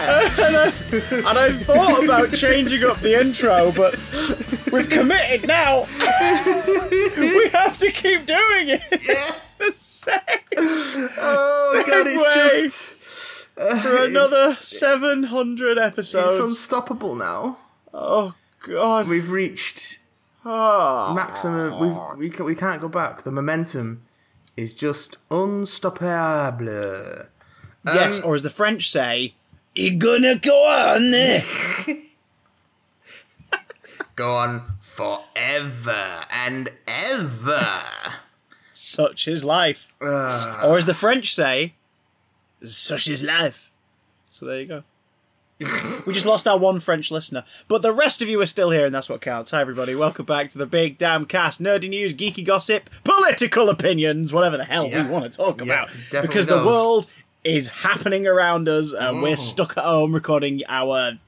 and, I, and I thought about changing up the intro, but we've committed now. we have to keep doing it. Yeah. The same. Oh god, Segue. it's just uh, For another 700 episodes. it's unstoppable now. oh, God. We've reached Ah. maximum. We've we can, we can't go back. The momentum is just unstoppable. yes, Um, or as the French say, you gonna go on there. Go on forever and ever. Such is life. Uh, Or as the French say, such is life. So there you go. We just lost our one French listener. But the rest of you are still here, and that's what counts. Hi, everybody. Welcome back to the Big Damn Cast. Nerdy news, geeky gossip, political opinions, whatever the hell Yeah. we want to talk Yeah, about. Because the world is happening around us, and we're stuck at home recording our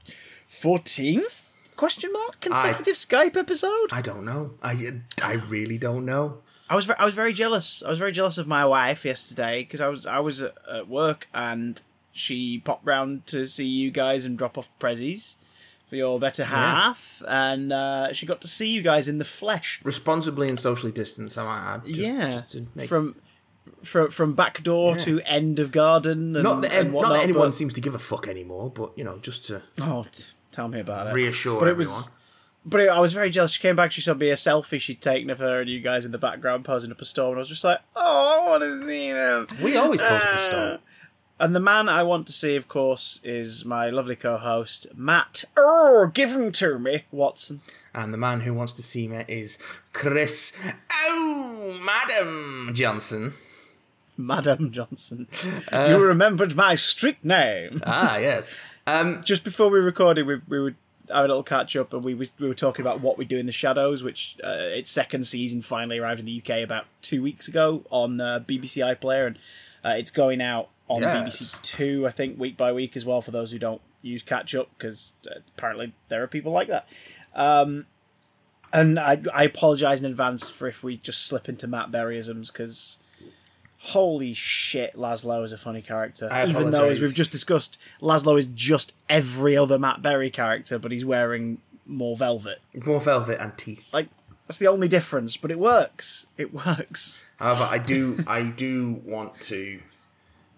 14th? Question mark consecutive Skype episode. I don't know. I I really don't know. I was I was very jealous. I was very jealous of my wife yesterday because I was I was at work and she popped round to see you guys and drop off prezzies for your better half, and uh, she got to see you guys in the flesh. Responsibly and socially distanced, I might add. Just, yeah, just to make from from from back door to end of garden. And, not that and not that anyone but- seems to give a fuck anymore, but you know, just to oh, t- tell me about it. reassure But it everyone. was. But it, I was very jealous. She came back. She showed me a selfie she'd taken of her and you guys in the background posing up a storm. And I was just like, "Oh, I want to see them." we always pose up a Uh, stone. And the man I want to see, of course, is my lovely co-host Matt. Oh, give him to me, Watson. And the man who wants to see me is Chris. Oh, Madam Johnson. Madam Johnson. Uh, you remembered my street name. Ah, yes. Um, Just before we recorded, we, we would have a little catch up, and we was, we were talking about what we do in the shadows, which uh, its second season finally arrived in the UK about two weeks ago on uh, BBC iPlayer, and uh, it's going out on Yes. BBC Two, I think, week by week as well. For those who don't use catch up, because uh, apparently there are people like that. Um, and I, I apologise in advance for if we just slip into Matt Berryisms, because holy shit, Laszlo is a funny character. I Even though, as we've just discussed, Laszlo is just every other Matt Berry character, but he's wearing more velvet. more velvet and teeth. Like that's the only difference, but it works. It works. However, I do, I do want to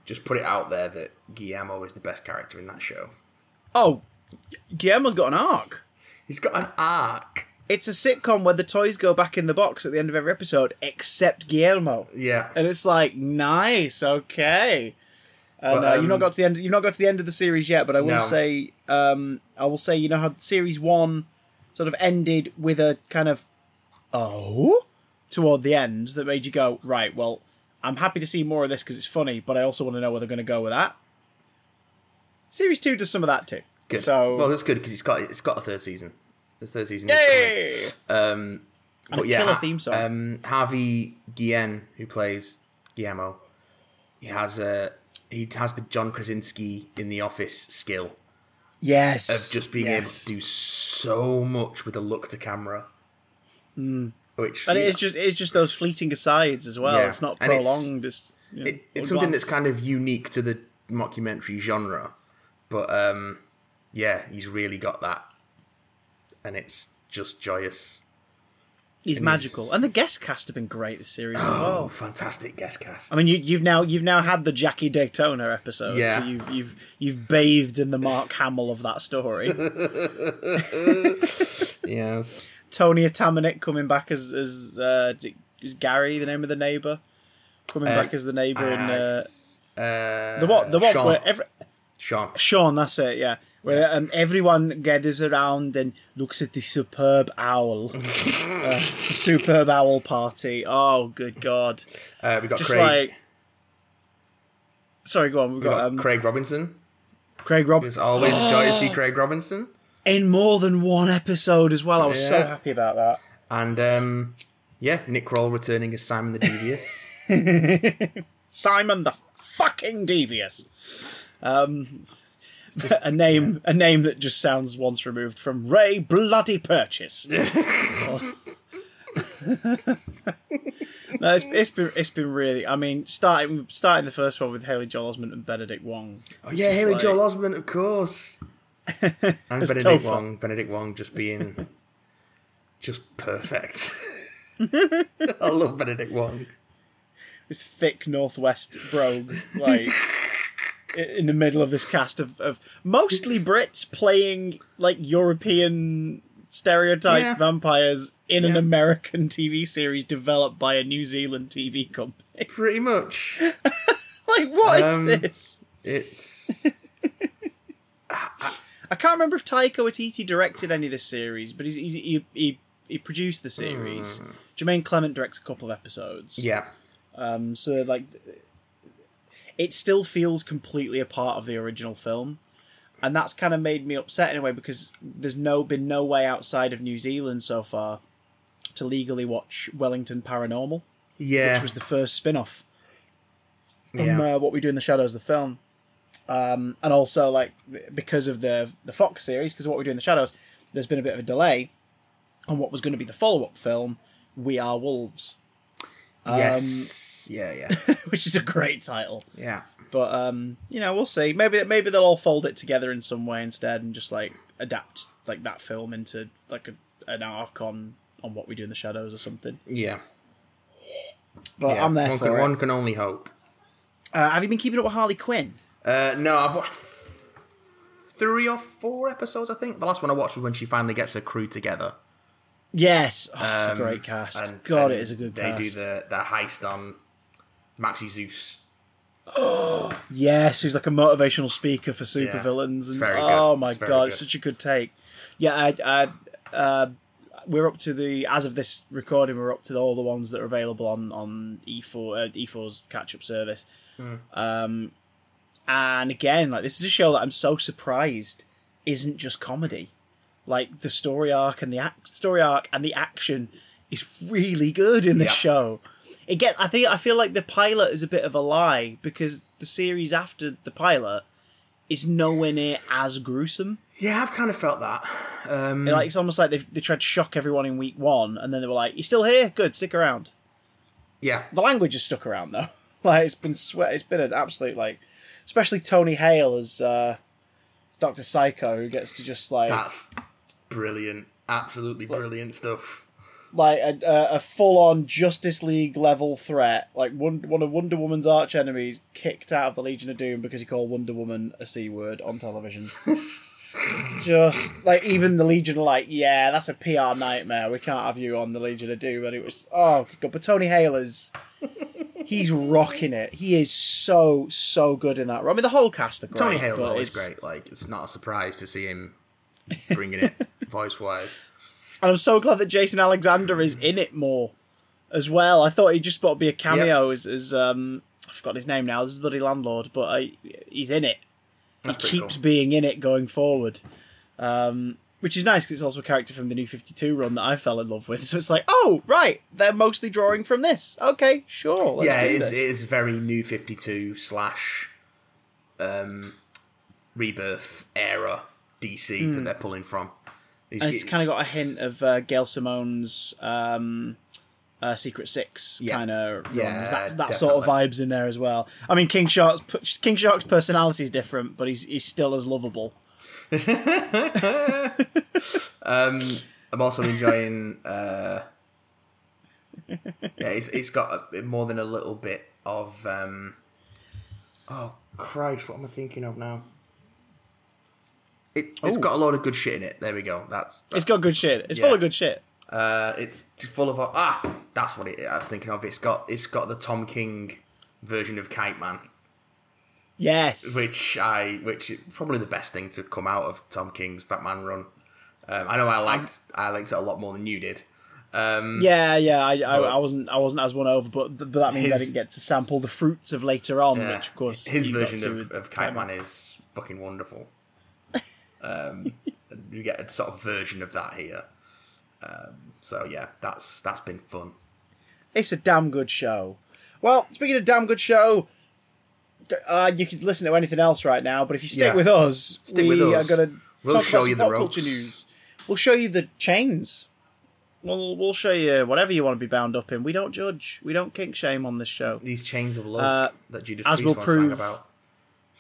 just put it out there that Guillermo is the best character in that show. Oh, Guillermo's got an arc. He's got an arc. It's a sitcom where the toys go back in the box at the end of every episode, except Guillermo, Yeah. and it's like nice, okay. And But, uh, you've not um, got to the end. You've not got to the end of the series yet, but I will No. say, um, I will say, you know how series one sort of ended with a kind of oh toward the end that made you go right. Well, I'm happy to see more of this because it's funny, but I also want to know where they're going to go with that. Series two does some of that too. Good. So well, that's good because it's got it's got a third season. The third season is coming. Um, And but a yeah, theme song. Um, Harvey Guillen, who plays Guillermo, he has a he has the John Krasinski in the Office skill yes, of just being able to do so much with a look to camera. Which. And it is just it's just those fleeting asides as well. Yeah, It's not and it's- prolonged. It's, you know, it, it's something glance. that's kind of unique to the mockumentary genre, but um, yeah, he's really got that, and it's just joyous. He's magical, and the guest cast have been great this series Oh, well. fantastic guest cast! I mean, you, you've now you've now had the Jackie Daytona episode, Yeah. so you've you've you've bathed in the Mark Hamill of that story. yes, Tony Atamanuik coming back as as uh, is Gary the name of the neighbor coming Uh, back as the neighbor in uh, uh, the what the what Sean. where every, Sean. Sean that's it yeah where um, everyone gathers around and looks at the superb owl. uh, it's a superb owl party. Oh, good god! Uh, we got Just Craig. like. Sorry, go on. We've we got, got um, Craig Robinson. Craig Robinson. It's always a joy to see Craig Robinson. In more than one episode as well. I was so Yeah. happy about that. And um, yeah, Nick Kroll returning as Simon the Devious. Simon the fucking devious. Um, a name, a name that just sounds once removed from Ray Bloody Purchase. no, it's, it's been it's been really. I mean, starting starting the first one with Haley Joel Osment and Benedict Wong. Oh yeah, Haley like- Joel Osment, of course. And Benedict Topher. Wong, Benedict Wong just being just perfect. I love Benedict Wong. this thick northwest brogue, like in the middle of this cast of, of mostly Brits playing like European stereotype Yeah. vampires in an American TV series developed by a New Zealand TV company. Pretty much. like, what is Um, this? It's I can't remember if Taika Waititi directed any of this series, but he's, he's, he, he he produced the series. Jermaine Clement directs a couple of episodes. yeah. Um, so like, it still feels completely a part of the original film, and that's kind of made me upset in a way because there's no been no way outside of New Zealand so far to legally watch Wellington Paranormal, Yeah. which was the first spin-off from yeah. uh, what we do in the shadows, the film. Um, and also like because of the the Fox series, because of what we do in the shadows, there's been a bit of a delay on what was going to be the follow-up film, We Are Wolves, um, yes. yeah, yeah. which is a great title. Yeah. But um, you know, we'll see. Maybe maybe they'll all fold it together in some way instead, and just like adapt like that film into like a, an arc on on what we do in the shadows or something. Yeah. But yeah. I'm there one for can, it. One can only hope. Uh, have you been keeping up with Harley Quinn? Uh, no, I've watched three or four episodes, I think. The last one I watched was when she finally gets her crew together. Yes, oh, it's a Um, great cast. and- God, and it is a good cast. They cast. do the, the heist on Maxi Zeus. Oh yes, who's like a motivational speaker for Yeah, supervillains. and very good. Oh my It's god, good. it's such a good take. Yeah, I, I, uh, we're up to the as of this recording, we're up to the, all the ones that are available on on E4 uh, E4's catch up service. Hmm. Um, and again, like this is a show that I'm so surprised isn't just comedy. Like the story arc and the act, story arc and the action is really good in this Yeah. show. It get I think I feel like the pilot is a bit of a lie because the series after the pilot is nowhere near as gruesome. Yeah, I've kind of felt that. Um, Like it's almost like they they tried to shock everyone in week one, and then they were like, "You're still here? Good, stick around." yeah, The language has stuck around though. Like it's been sweat. It's been an absolute like, especially Tony Hale as uh, Doctor Psycho, who gets to just like that's brilliant. Absolutely brilliant stuff. like a, a, a full on Justice League level threat. Like one one of Wonder Woman's arch enemies kicked out of the Legion of Doom because he called Wonder Woman a c word on television. Just like even the Legion like, yeah, that's a PR nightmare. We can't have you on the Legion of Doom. And it was oh god, but Tony Hale is he's rocking it. He is so so good in that. role. I mean, the whole cast are great. Tony but always it's- great. Like, it's not a surprise to see him bringing it voice wise. And I'm so glad that Jason Alexander is in it more as well. I thought he'd just got to be a cameo as, as um I've forgotten his name now. This is bloody landlord, but I, he's in it. That's he keeps cool. being in it going forward, um, which is nice because it's also a character from the New Fifty Two run that I fell in love with. So it's like, oh right, they're mostly drawing from this. Okay, sure, let's yeah, do it is, it is very new 52 slash um, rebirth era DC that they're pulling from. Hmm. and it's get- kind of got a hint of uh, Gail Simone's um, uh, Secret Six Yeah. kind of Yeah, that, that sort of vibes in there as well. I mean, King Shark's King Shark's personality is different, but he's he's still as lovable. Um, I'm also enjoying. Uh, yeah, it's, it's got a, more than a little bit of. Um, oh Christ! What am I thinking of now? It, it's Oh. got a lot of good shit in it. There we go. That's, that's It's got good shit. It's full of good shit. Uh, it's full of ah. That's what it. I was thinking of. It's got it's got the Tom King version of Kite Man, Yes. which I which is probably the best thing to come out of Tom King's Batman run. Um, I know I liked I liked it a lot more than you did. Um, Yeah, yeah. I, I, I wasn't I wasn't as won over, but but that means I didn't get to sample the fruits of later on, Yeah. which of course his version of, of Kite Man is fucking wonderful. Um, you get a sort of version of that here. Um, so yeah, that's that's been fun. It's a damn good show. Well, speaking of damn good show, uh, you could listen to anything else right now, but if you stick Yeah. with us, Stick we with us. are going to We'll talk show about you the pop ropes. culture news. We'll show you the chains. we'll we'll show you whatever you want to be bound up in. We don't judge. We don't kink shame on this show. These chains of love Uh, that Judas as Priest we'll sang about.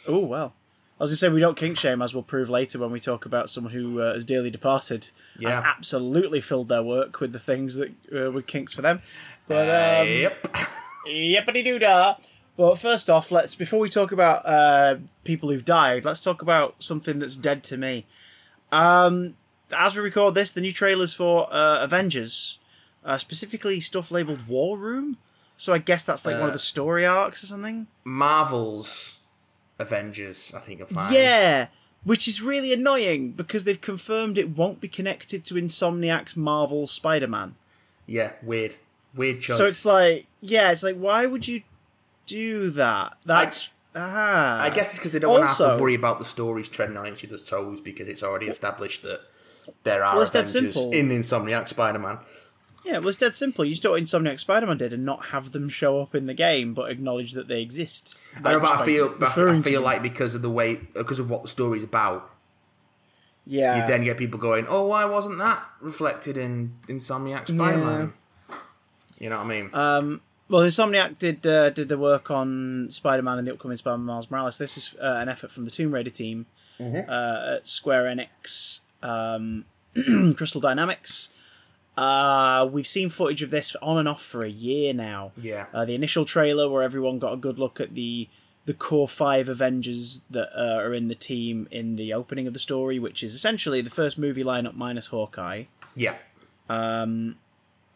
Oh well. I was gonna say we don't kink shame, as we'll prove later when we talk about someone who uh, has dearly departed. Yeah. and absolutely filled their work with the things that uh, were kinks for them. But Uh, um, yep. Yippity doo dah. But first off, let's before we talk about uh, people who've died, let's talk about something that's dead to me. Um, as we record this, the new trailers for uh, Avengers, uh, specifically stuff labeled War Room. So I guess that's like one of the story arcs or something. Marvel's Avengers, I think you'll find. Yeah, which is really annoying because they've confirmed it won't be connected to Insomniac's Marvel Spider-Man. Yeah, weird. Weird choice. So it's like, yeah, it's like, why would you do that? That's ah. I guess it's because they don't want to have to worry about the stories treading on each other's toes because it's already established that there are Well, Avengers in Insomniac Spider-Man. Yeah, well, it's dead simple. You just do what Insomniac Spider-Man did and not have them show up in the game, but acknowledge that they exist. I know, but I feel, but I feel like because of the way, because of what the story's about, yeah, you then get people going, "Oh, why wasn't that reflected in Insomniac Spider-Man?" You know what I mean? Um, well, Insomniac did uh, did the work on Spider-Man and the upcoming Spider-Man Miles Morales. This is uh, an effort from the Tomb Raider team uh, at Square Enix, um, Crystal Dynamics. Uh, we've seen footage of this on and off for a year now. yeah, Uh, the initial trailer where everyone got a good look at the the core five Avengers that uh, are in the team in the opening of the story, which is essentially the first movie lineup minus Hawkeye. yeah, Um,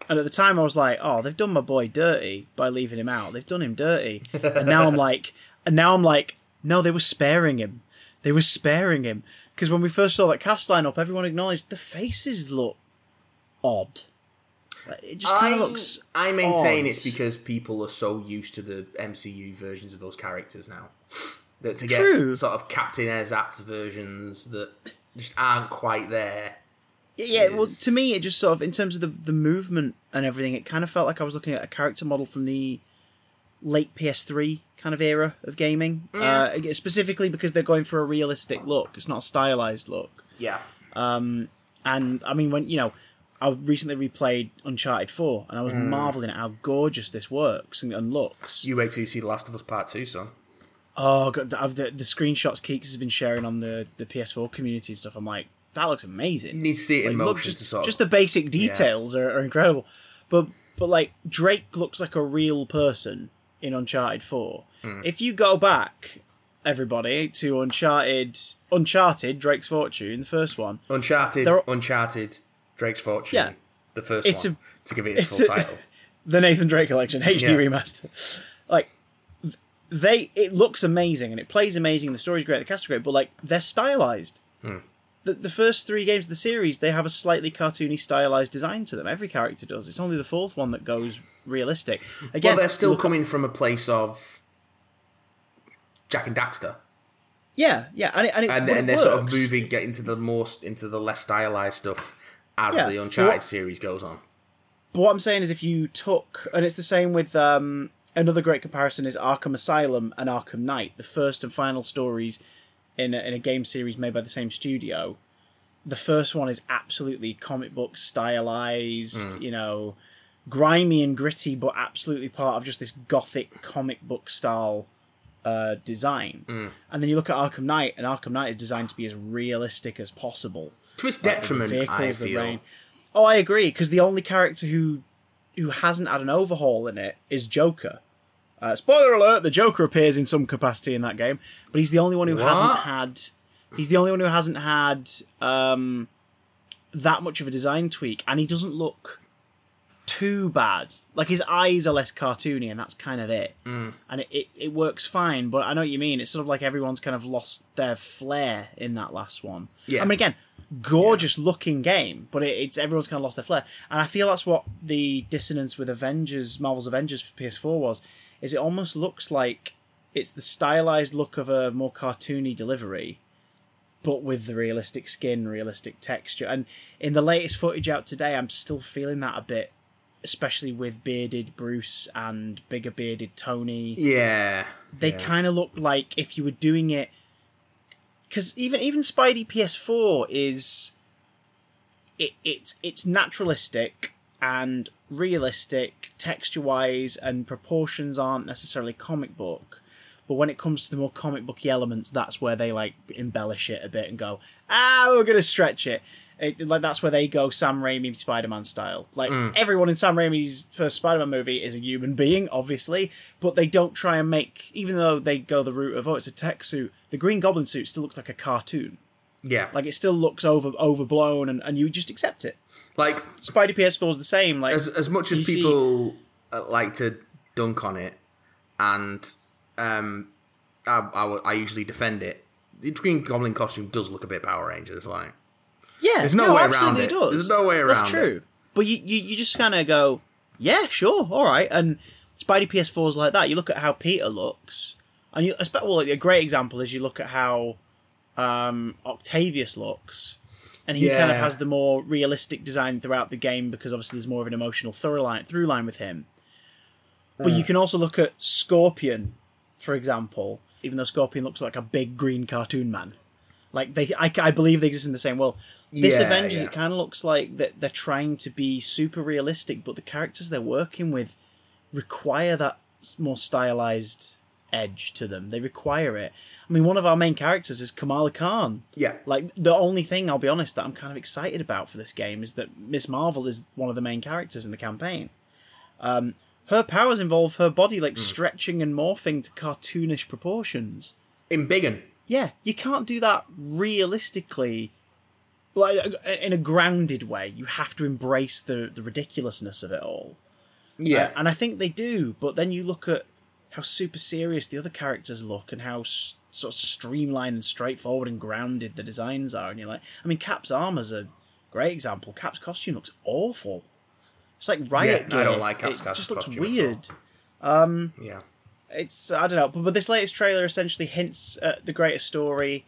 And at the time, I was like, "Oh, they've done my boy dirty by leaving him out. They've done him dirty." and now I'm like, and now I'm like, no, they were sparing him. They were sparing him because when we first saw that cast lineup, everyone acknowledged the faces look odd. It just kind of looks. I maintain odd. it's because people are so used to the MCU versions of those characters now that to get True. sort of Captain Ersatz versions that just aren't quite there. Yeah, well, to me, it just sort of, in terms of the, the movement and everything, it kind of felt like I was looking at a character model from the late PS3 kind of era of gaming. Uh, specifically because they're going for a realistic look. It's not a stylized look. Yeah, And, I mean, when, you know, I recently replayed Uncharted 4, and I was marveling at how gorgeous this works and, and looks. you wait till you see The Last of Us Part Two, son. Oh, God, I've, the, the screenshots Keeks has been sharing on the, the PS4 community and stuff, I'm like, that looks amazing. You need to see it in motion look, just, to sort of. just the basic details are, are incredible. But but like Drake looks like a real person in Uncharted Four. Hmm. If you go back, everybody, to Uncharted Uncharted Drake's Fortune, the first one, Uncharted, Uncharted, Drake's Fortune. Yeah. the first It's one a- to give it its it's full a- title. the Nathan Drake collection HD Yeah. remaster, like. They it looks amazing and it plays amazing. The story's great, the cast are great, but like they're stylized. Hmm. The, the first three games of the series, they have a slightly cartoony, stylized design to them. Every character does. It's only the fourth one that goes realistic. Again, well, they're still coming from a place of Jak and Daxter, Yeah, yeah, and it, and, it, and, and they're sort of moving, getting to the more into the less stylized stuff as Yeah, the Uncharted what- series goes on. But what I'm saying is, if you took, and it's the same with um, another great comparison is Arkham Asylum and Arkham Knight, the first and final stories in a, in a game series made by the same studio. The first one is absolutely comic book stylized, you know, grimy and gritty, but absolutely part of just this gothic comic book style uh, design. And then you look at Arkham Knight, and Arkham Knight is designed to be as realistic as possible. To its Like, detriment, I vehicles, the feel. rain. Oh, I agree. Because the only character who who hasn't had an overhaul in it is Joker. Uh, spoiler alert: the Joker appears in some capacity in that game, but he's the only one who hasn't had. He's the only one who hasn't had um, that much of a design tweak, and he doesn't look too bad. Like his eyes are less cartoony, and that's kind of it. Mm. And it, it it works fine. But I know what you mean. It's sort of like everyone's kind of lost their flair in that last one. Yeah. I mean, again, gorgeous looking game, but it, it's everyone's kind of lost their flair, and I feel that's what the dissonance with Avengers, Marvel's Avengers for PS4 was. Is it almost looks like it's the stylized look of a more cartoony delivery, but with the realistic skin, realistic texture. And in the latest footage out today, I'm still feeling that a bit, especially with bearded Bruce and bigger bearded Tony Yeah, they yeah. kind of look like if you were doing it because even even Spidey PS4 is it it's it's naturalistic and realistic texture wise and proportions aren't necessarily comic book. But when it comes to the more comic booky elements that's where they like embellish it a bit and go ah we're gonna stretch it, it like that's where they go sam raimi spider-man style like everyone in sam raimi's first spider-man movie is a human being obviously but they don't try and make even though they go the route of oh it's a tech suit the green goblin suit still looks like a cartoon Yeah. like it still looks over overblown and, and you just accept it Like spidey ps4 is the same like as as much as you see- people uh, like to dunk on it, and um, I I usually defend it. The Green Goblin costume does look a bit Power Rangers like. Yeah, There's no way around absolutely it. Does. There's no way around That's true. it. But you, you, you just kind of go, yeah, sure, all right. And Spidey PS4 is like that. You look at how Peter looks, and you, well, like, a great example is you look at how um, Octavius looks, and he kind of has the more realistic design throughout the game because obviously there's more of an emotional through line, through line with him. But you can also look at Scorpion, for example, even though Scorpion looks like a big green cartoon man. Like they, I, I believe they exist in the same world. This Yeah, Avengers, yeah. it kind of looks like that they're trying to be super realistic, but the characters they're working with require that more stylized edge to them. They require it. I mean, one of our main characters is Kamala Khan. Yeah. Like the only thing, I'll be honest, that I'm kind of excited about for this game is that Miss Marvel is one of the main characters in the campaign. Um, her powers involve her body like stretching and morphing to cartoonish proportions. Embiggen. Yeah, you can't do that realistically. Like in a grounded way, you have to embrace the the ridiculousness of it all. Yeah. Uh, and I think they do. But then you look at how super serious the other characters look and how s- sort of streamlined and straightforward and grounded the designs are, and you're like, I mean, Cap's armor's a great example. Cap's costume looks awful. It's like riot Yeah, I don't like Cap's costume. It just looks costume at all. weird. yeah. It's I don't know, but, but this latest trailer essentially hints at the greater story.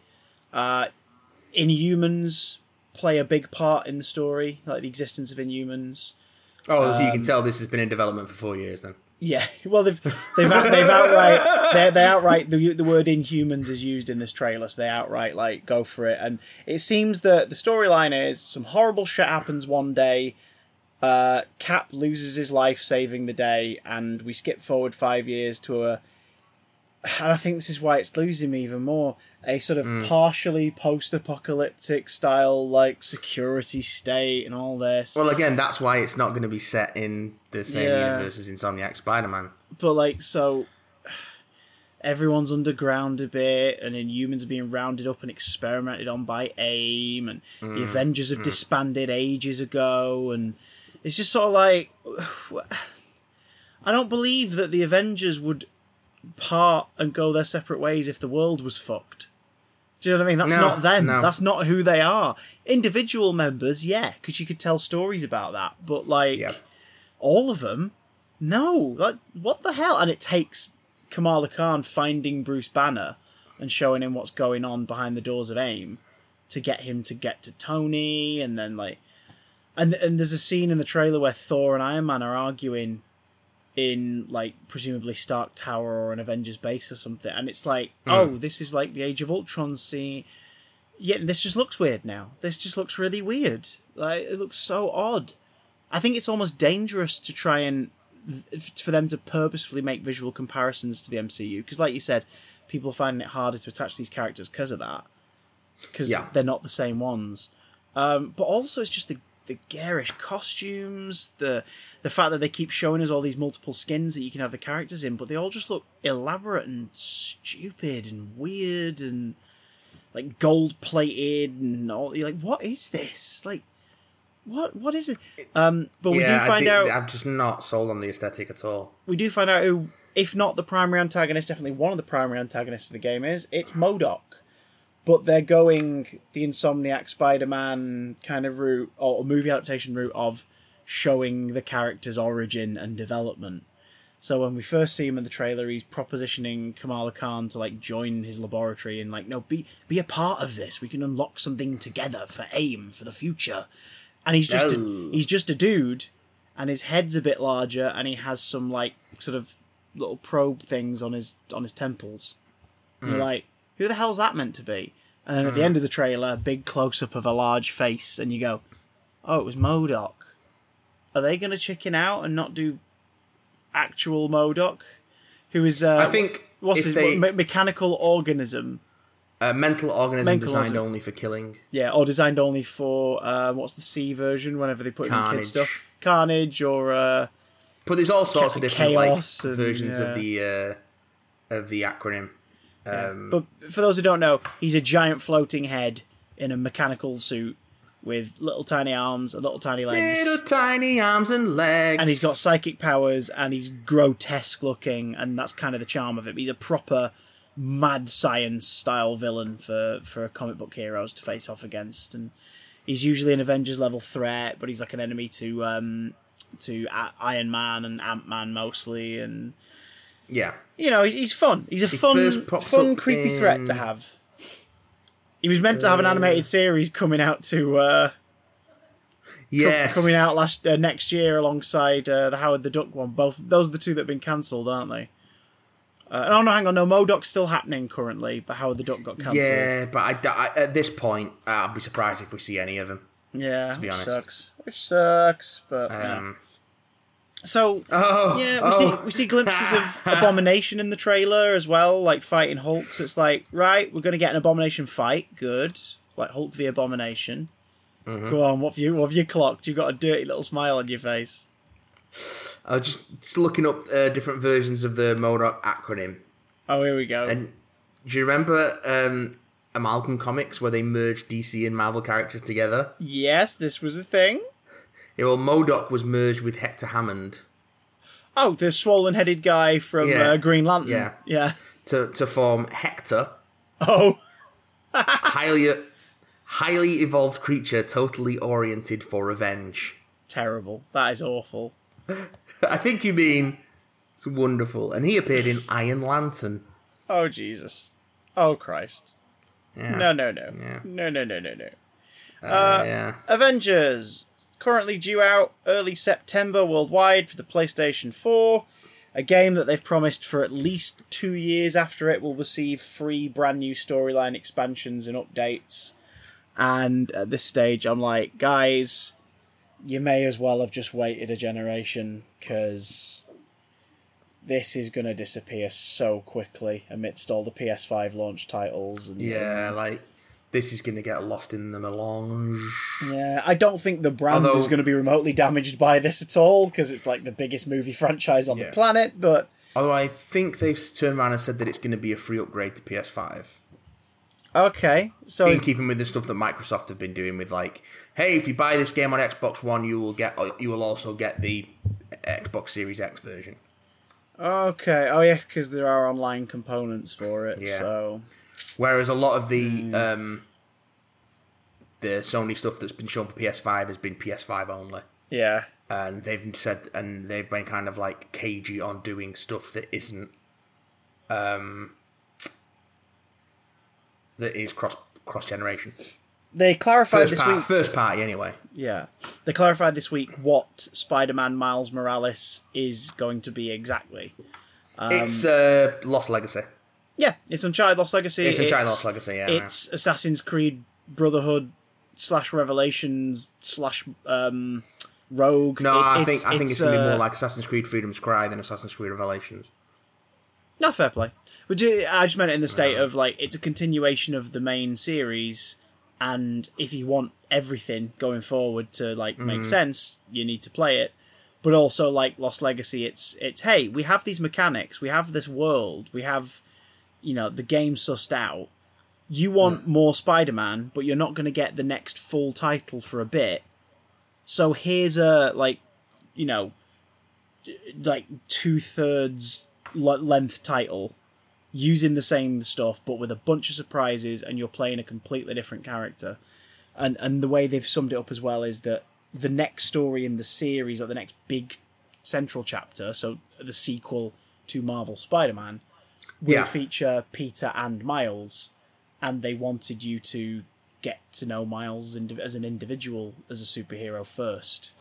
Uh, Inhumans play a big part in the story, like the existence of Inhumans. Oh, so you Um, can tell this has been in development for four years then. Yeah, well they've they've out, they've outright they they outright the the word Inhumans is used in this trailer, so they outright like go for it. And it seems that the storyline is some horrible shit happens one day. Uh, Cap loses his life saving the day, and we skip forward five years to a. And I think this is why it's losing me even more. A sort of mm. partially post-apocalyptic style, like security state and all this. Well, again, that's why it's not going to be set in the same Yeah. universe as Insomniac Spider-Man. but like so everyone's underground a bit and Inhumans are being rounded up and experimented on by aim and the mm. avengers have mm. disbanded ages ago and it's just sort of like i don't believe that the avengers would part and go their separate ways if the world was fucked do you know what I mean? That's No, not them. no. That's not who they are. Individual members, yeah, because you could tell stories about that. But like, Yeah. all of them no like what the hell and it takes kamala khan finding bruce banner and showing him what's going on behind the doors of aim to get him to get to tony and then like and and there's a scene in the trailer where thor and iron man are arguing in like presumably stark tower or an avengers base or something and it's like oh. this is like the age of ultron scene. Yeah this just looks weird now. This just looks really weird. Like it looks so odd. I think it's almost dangerous to try and for them to purposefully make visual comparisons to the MCU because, like you said, people are finding it harder to attach these characters because of that because Yeah. they're not the same ones. Um, but also, it's just the the garish costumes, the the fact that they keep showing us all these multiple skins that you can have the characters in, but they all just look elaborate and stupid and weird and like gold plated and all. You're like, what is this? Like, what what is it? Um, but we do find thi- out I'm just not sold on the aesthetic at all. we do find out who, if not the primary antagonist, definitely one of the primary antagonists of the game is. It's MODOK. But they're going the Insomniac Spider Man kind of route, or movie adaptation route of showing the character's origin and development. So when we first see him in the trailer, he's propositioning Kamala Khan to like join his laboratory and like, no, be be a part of this. We can unlock something together for AIM for the future. And he's just No. a, he's just a dude, and his head's a bit larger, and he has some like sort of little probe things on his on his temples. And you're hmm. like, who the hell's that meant to be? And then at the end of the trailer, a big close up of a large face, and you go, oh, it was MODOK. are they going to chicken out and not do actual MODOK, who is uh, I think what's his they, me- mechanical organism? a mental organism Mental designed organism. only for killing. Yeah, or designed only for uh, what's the C version? Whenever they put in kid stuff, Carnage or uh, But there's all sorts of different like and, versions yeah. of the uh, of the acronym. Um, But for those who don't know, he's a giant floating head in a mechanical suit with little tiny arms and little tiny legs. little tiny arms and legs, and he's got psychic powers and he's grotesque looking and that's kind of the charm of him. He's a proper mad science style villain for, for comic book heroes to face off against and he's usually an Avengers level threat, but he's like an enemy to um to Iron Man and Ant Man mostly and yeah. you know, he's fun. He's a He fun, fun, creepy in- threat to have. He was meant to have an animated series coming out to uh, Yes, coming out last uh, next year alongside uh, the Howard the Duck one. Both those are the two that have been cancelled, aren't they? Uh, no, no, hang on, no, MODOK's still happening currently, but Howard the Duck got cancelled. Yeah, but I, I- at this point, uh, I'd be surprised if we see any of them. yeah, to be which honest. sucks. Which sucks, but yeah. So oh, Yeah, we oh. see we see glimpses of Abomination in the trailer as well, like fighting Hulk. So it's like, right, we're going to get an Abomination fight. Good, like Hulk v Abomination. Mm-hmm. Go on, what have you what have you clocked? You've got a dirty little smile on your face. I was just, just looking up uh, different versions of the MODOK acronym, Oh, here we go. and do you remember um, Amalgam Comics where they merged DC and Marvel characters together? yes, this was a thing. Yeah, well, MODOK was merged with Hector Hammond Oh, the swollen-headed guy from Yeah. uh, Green Lantern. Yeah. yeah. to to form Hector, Oh, highly highly evolved creature, totally oriented for revenge. terrible. That is awful. I think you mean it's wonderful, and he appeared in Iron Lantern. Oh Jesus. Oh Christ. Yeah. No, no, no, Yeah. no, no, no, no, no. Uh, yeah. Avengers currently due out early September worldwide for the PlayStation 4. A game that they've promised for at least two years after it will receive free brand new storyline expansions and updates. And at this stage, I'm like, guys, you may as well have just waited a generation because this is going to disappear so quickly amidst all the PS5 launch titles. And, Yeah, like this is going to get lost in the melange. Yeah, I don't think the brand Although- is going to be remotely damaged by this at all because it's like the biggest movie franchise on Yeah. the planet. But Although I think they've turned around and said that it's going to be a free upgrade to PS5. okay, so In keeping with the stuff that Microsoft have been doing with like, hey, if you buy this game on Xbox One, you will get you will also get the Xbox Series X version. okay, oh yeah, because there are online components for it. Yeah. So Whereas a lot of the Hmm. um, the Sony stuff that's been shown for PS5 has been PS5 only, yeah, and they've said and they've been kind of like cagey on doing stuff that isn't um, that is cross cross generation. they clarified First this part, week. first party anyway. Yeah, they clarified this week what Spider-Man Miles Morales is going to be exactly. Um, it's uh, Lost Legacy. Yeah, it's Uncharted Lost Legacy. It's Uncharted Lost Legacy. Yeah, it's Assassin's Creed Brotherhood slash Revelations slash um, Rogue. no, It- I think I think it's, gonna be uh, more like Assassin's Creed Freedom's Cry than Assassin's Creed Revelations. No, fair play. But I just meant it in the state of like it's a continuation of the main series, and if you want everything going forward to like make sense, you need to play it. But also like Lost Legacy, it's it's hey, we have these mechanics, we have this world, we have you know the game sussed out. You want more Spider-Man, but you're not going to get the next full title for a bit. So here's a like, you know, like two thirds length title using the same stuff but with a bunch of surprises and you're playing a completely different character and and the way they've summed it up as well is that the next story in the series or the next big central chapter so the sequel to marvel spider-man will Yeah. feature peter and miles and they wanted you to get to know miles as an individual as a superhero first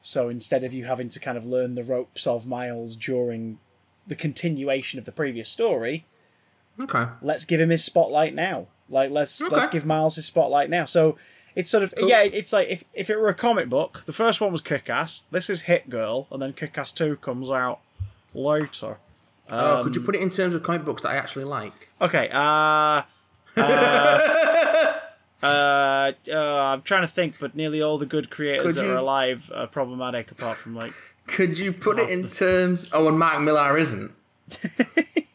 so instead of you having to kind of learn the ropes of Miles during the continuation of the previous story, Okay. let's give him his spotlight now. Like let's let's give Miles his spotlight now. So It's sort of yeah. It's like if if it were a comic book, the first one was Kick Ass. This is Hit Girl, and then Kick Ass Two comes out later. Oh, could you put it in terms of comic books that I actually like? Okay. Uh. Uh, uh, uh, I'm trying to think, but nearly all the good creators that you- are alive are problematic, apart from like Could you put it in terms? Oh, and Mark Millar isn't.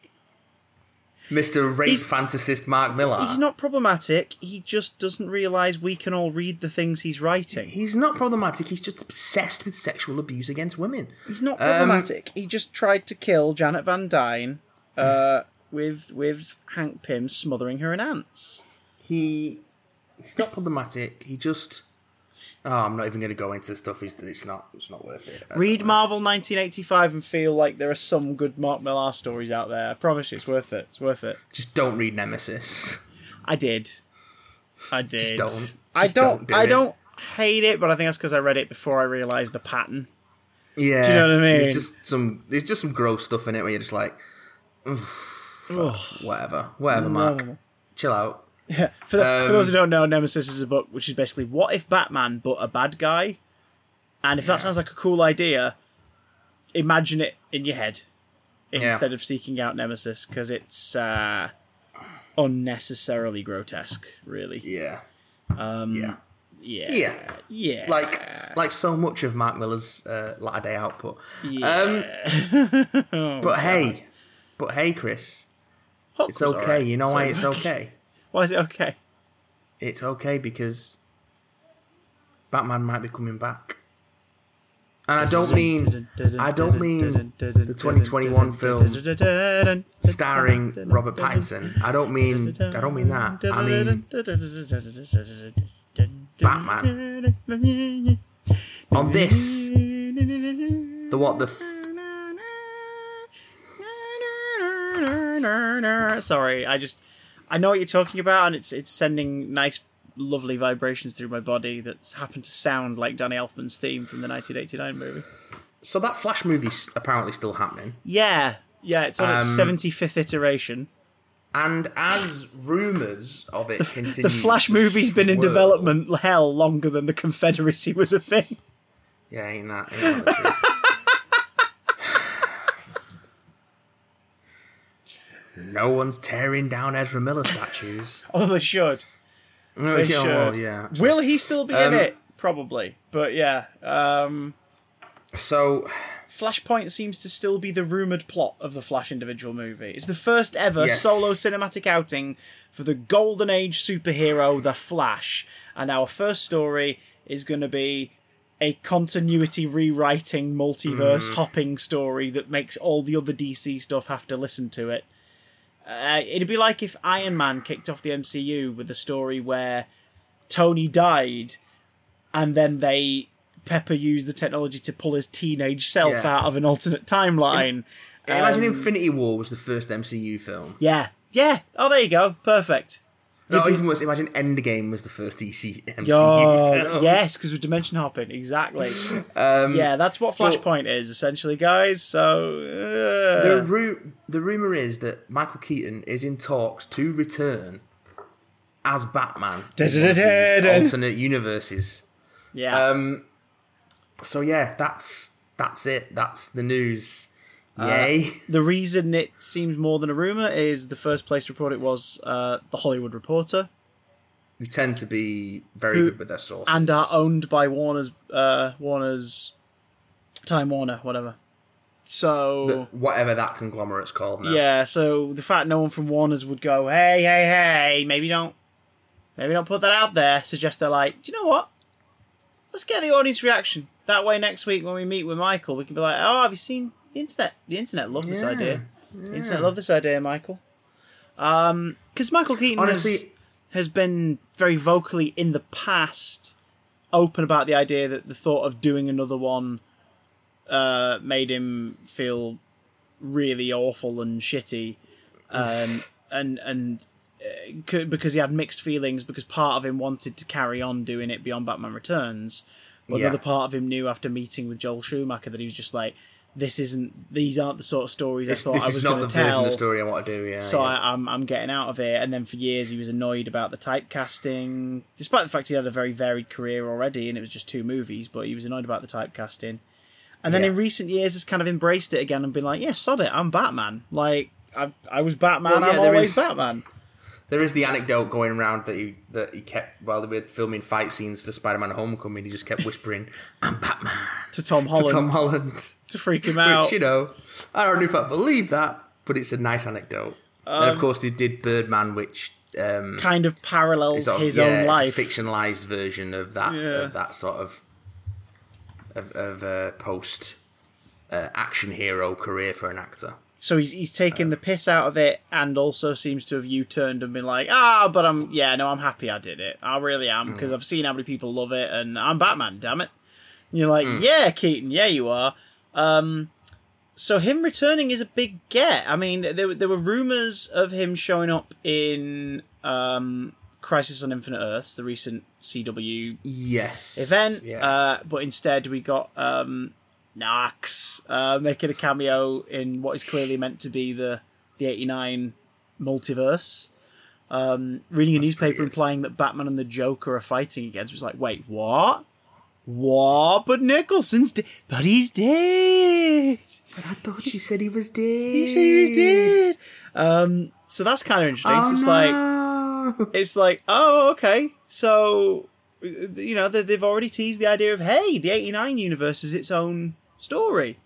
Mr. Rape He's- fantasist Mark Millar. he's not problematic. He just doesn't realize we can all read the things he's writing. He's not problematic. He's just obsessed with sexual abuse against women. He's not Um, problematic. he just tried to kill Janet Van Dyne uh, with with Hank Pym smothering her in ants. He he's not problematic. He just oh, I'm not even going to go into the stuff. He's it's not it's not worth it. Read Marvel 1985 and feel like there are some good Mark Millar stories out there. I promise you, it's worth it. It's worth it. Just don't read Nemesis. I did. I did. don't. I don't. don't do I it. don't hate it, but I think that's because I read it before I realized the pattern. Yeah, Do you know what I mean? There's just some there's just some gross stuff in it where you're just like, Ugh. whatever, whatever, Mark, chill out. For, the, Um, for those who don't know, Nemesis is a book which is basically what if Batman but a bad guy? And if that sounds like a cool idea, imagine it in your head instead of seeking out Nemesis because it's uh, unnecessarily grotesque, really. Yeah, Um, yeah, yeah. yeah. Yeah. Like like so much of Mark Millar's uh, latter day output. yeah. Um, but hey, but hey, Chris, Hook it's okay. alright. You know why it's okay? Why is it okay? It's okay because Batman might be coming back. And I don't mean I don't mean the 2021 film starring Robert Pattinson. I don't mean I don't mean that. I mean Batman. on this the what the th- Sorry, I just I know what you're talking about, and it's it's sending nice, lovely vibrations through my body that's happened to sound like Danny Elfman's theme from the 1989 movie. so that Flash movie's apparently still happening. Yeah, yeah, it's on its Um, 75th iteration. And as rumours of it continue, The Flash movie's been in development hell longer than the Confederacy was a thing. Yeah, ain't that, ain't that the truth? No one's tearing down Ezra Miller statues. Oh, they should. No, They should. well, yeah. Will he still be in Um, it? Probably, but yeah. Um, So, Flashpoint seems to still be the rumored plot of the Flash individual movie. It's the first ever Yes. solo cinematic outing for the golden age superhero, the Flash. And our first story is going to be a continuity rewriting, multiverse Mm. hopping story that makes all the other DC stuff have to listen to it. Uh, it'd be like if Iron Man kicked off the MCU with a story where Tony died and then they Pepper used the technology to pull his teenage self Yeah. out of an alternate timeline. imagine Um, Infinity War was the first MCU film. Yeah. Yeah. Oh, there you go. Perfect. Be- even worse, imagine Endgame was the first DC MCU Yo, film. yes, because we're dimension hopping. Exactly. Um, yeah, that's what Flashpoint is, essentially, guys. So. The, Uh, ru- the rumor is that Michael Keaton is in talks to return as Batman in alternate universes. yeah. Um, so yeah, that's that's it. That's the news. Uh, the reason it seems more than a rumor is the first place to report it was uh, the Hollywood Reporter, who tend to be very Who- good with their sources and are owned by Warner's uh, Warner's Time Warner, whatever. So whatever that conglomerate's called now. yeah, so the fact no one from Warner's would go, hey, hey, hey, maybe don't, maybe don't put that out there. Suggest they're like, do you know what? Let's get the audience reaction. That way, next week when we meet with Michael, we can be like, oh, have you seen the internet? The internet love this Yeah, idea. The internet love this idea, Michael. Um, because Michael Keaton has, Honestly- has been very vocally in the past open about the idea that the thought of doing another one uh, made him feel really awful and shitty, um, and and uh, because he had mixed feelings because part of him wanted to carry on doing it beyond Batman Returns, but Yeah. another part of him knew after meeting with Joel Schumacher that he was just like, this isn't these aren't the sort of stories This, I thought I was going to tell. the story I want to do. Yeah. So yeah. I, I'm I'm getting out of it. And then for years he was annoyed about the typecasting, despite the fact he had a very varied career already, and it was just two movies. But he was annoyed about the typecasting. And then Yeah. in recent years has kind of embraced it again and been like, yeah, sod it, I'm Batman. Like I I was Batman. Well, yeah, I'm always is- Batman. There is the anecdote going around that he that he kept while they were filming fight scenes for Spider-Man: Homecoming. He just kept whispering, "I'm Batman" To Tom to Holland Tom Holland. to freak him out. Which you know, I don't know if I believe that, but it's a nice anecdote. and of course, they did Birdman, which um, kind of parallels sort of- his yeah, own it's life. fictionalized version of that Yeah. of that sort of of, of uh, post uh, action hero career for an actor. So he's he's taken the piss out of it, and also seems to have U-turned and been like, ah, but I'm yeah, no, I'm happy I did it. I really am because Mm. I've seen how many people love it, and I'm Batman. Damn it! And you're like, Mm. yeah, Keaton, yeah, you are. Um, so him returning is a big get. I mean, there were- there were rumors of him showing up in um, Crisis on Infinite Earths, the recent CW Yes, event. Yeah. Uh, but instead, we got um, Knox uh, making a cameo in what is clearly meant to be the the '89 multiverse. Um, reading a pretty newspaper implying that Batman and the Joker are fighting again. So it's like, wait, what? What? But Nicholson's dead. But he's dead. But I thought you said he was dead. He said he was dead. Um, so that's kind of interesting. Oh, So it's like like it's like, oh, okay. So, you know, they've already teased the idea of, hey, the 89 universe is its own story.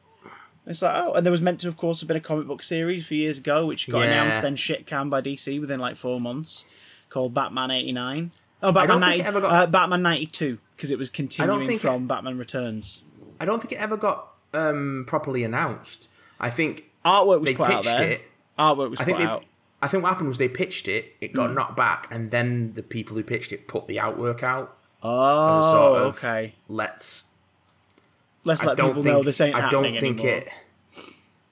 It's like, oh, and there was meant to, of course, have been a comic book series a few years ago, which got Yeah. announced then shit canned by DC within like four months, called Batman 89. Oh, Batman, don't 90, it ever got- uh, Batman 92, because it was continuing think from it- Batman Returns. I don't think it ever got um, properly announced. I think Artwork was they put out pitched there. it. Artwork was I put think they, out. I think what happened was they pitched it, it Hmm. got knocked back, and then the people who pitched it put the outwork out. Oh, sort of, okay. Let's. Let's I let don't people think. know this ain't I don't think anymore. it.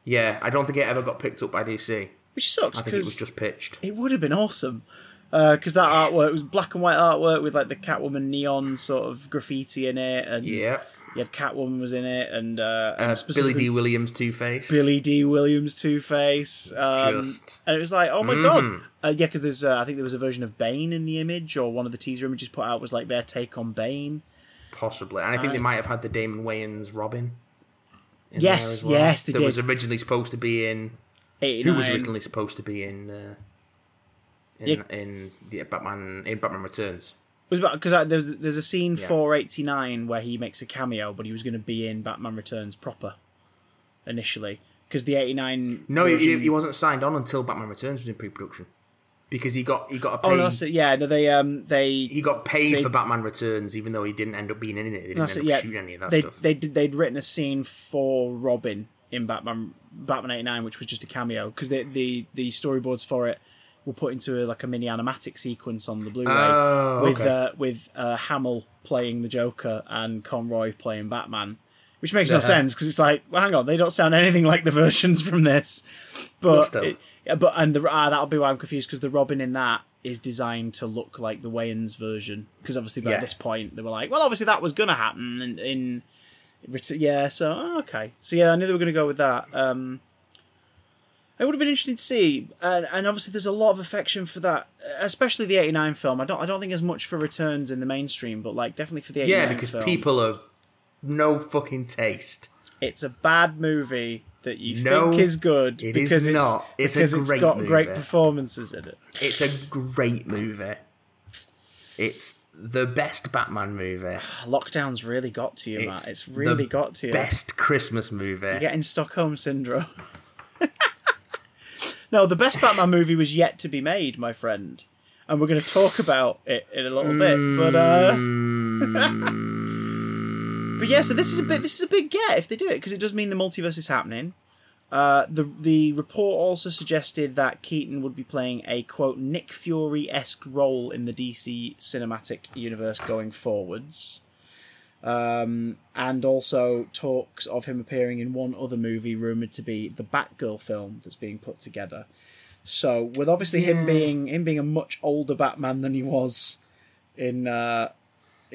Yeah, I don't think it ever got picked up by DC. Which sucks I think it was just pitched. it would have been awesome because that artwork was black and white artwork with like the Catwoman neon sort of graffiti in it, and Yeah. you had Catwoman was in it, and, uh, and Uh, Billy Dee Williams Two Face. Billy Dee Williams Two Face, um, Just- and it was like, oh my Mhm. god, uh, yeah, because there's uh, I think there was a version of Bane in the image, or one of the teaser images put out was like their take on Bane. Possibly, and I think they might have had the Damon Wayans Robin. in Yes, there as well, yes, they that did. was originally supposed to be in. 89. Who was originally supposed to be in? Uh, in Yeah. in the Batman in Batman Returns. was because there's there's a scene Yeah. for 89 where he makes a cameo, but he was going to be in Batman Returns proper initially because the 89 No, he, he wasn't signed on until Batman Returns was in pre-production because he got he got a pay. Oh, that's it. Yeah, no, they um they he got paid they- for Batman Returns, even though he didn't end up being in it. They didn't end it. up Yeah, shooting any of that they stuff. they did they'd written a scene for Robin in Batman Batman 89, which was just a cameo because the the the storyboards for it were put into a, like a mini animatic sequence on the Blu-ray Oh, with okay. uh, with uh, Hamill playing the Joker and Conroy playing Batman. Which makes no sense because it's like, well, hang on, they don't sound anything like the versions from this. But, it- yeah, but and the ah, that'll be why I'm confused because the Robin in that is designed to look like the Wayans version because obviously by Yeah. this point they were like, well, obviously that was gonna happen in, in yeah. So oh, okay, so yeah, I knew they were gonna go with that. Um, it would have been interesting to see, and, and obviously there's a lot of affection for that, especially the '89 film. I don't, I don't think as much for Returns in the mainstream, but like definitely for the '89 yeah, because film. people are no fucking taste. it's a bad movie that you No, think is good it is because it's not. It's a because it's got great performances in it. It's a great movie. It's the best Batman movie. Lockdown's really got to you, It's Matt. It's really got to you. Best Christmas movie. You're getting Stockholm syndrome. no, the best Batman movie was yet to be made, my friend, and we're going to talk about it in a little bit. But uh, Mm, but yeah, so this is a bit. This is a big get if they do it because it does mean the multiverse is happening. Uh, the the report also suggested that Keaton would be playing a quote Nick Fury esque role in the DC cinematic universe going forwards, um, and also talks of him appearing in one other movie rumored to be the Batgirl film that's being put together. So with obviously him being him being a much older Batman than he was in uh,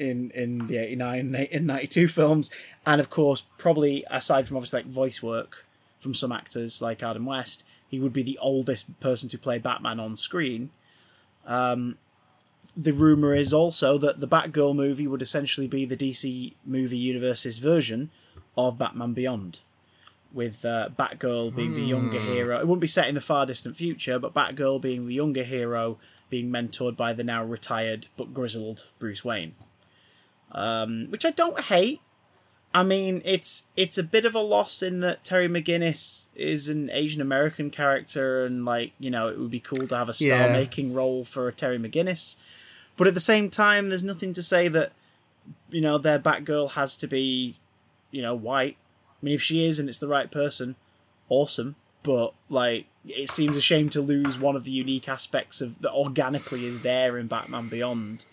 in in the 89 and 92 films and of course probably aside from obviously like voice work from some actors like Adam West he would be the oldest person to play Batman on screen um, the rumor is also that the Batgirl movie would essentially be the DC movie universe's version of Batman Beyond with uh, Batgirl being the younger hero. It wouldn't be set in the far distant future, but Batgirl being the younger hero, being mentored by the now retired but grizzled Bruce Wayne. Um, which I don't hate. I mean, it's it's a bit of a loss in that Terry McGinnis is an Asian American character, and like you know, it would be cool to have a star Yeah. making role for a Terry McGinnis. But at the same time, there's nothing to say that you know their Batgirl has to be, you know, white. I mean, if she is and it's the right person, awesome. But like, it seems a shame to lose one of the unique aspects of that organically is there in Batman Beyond.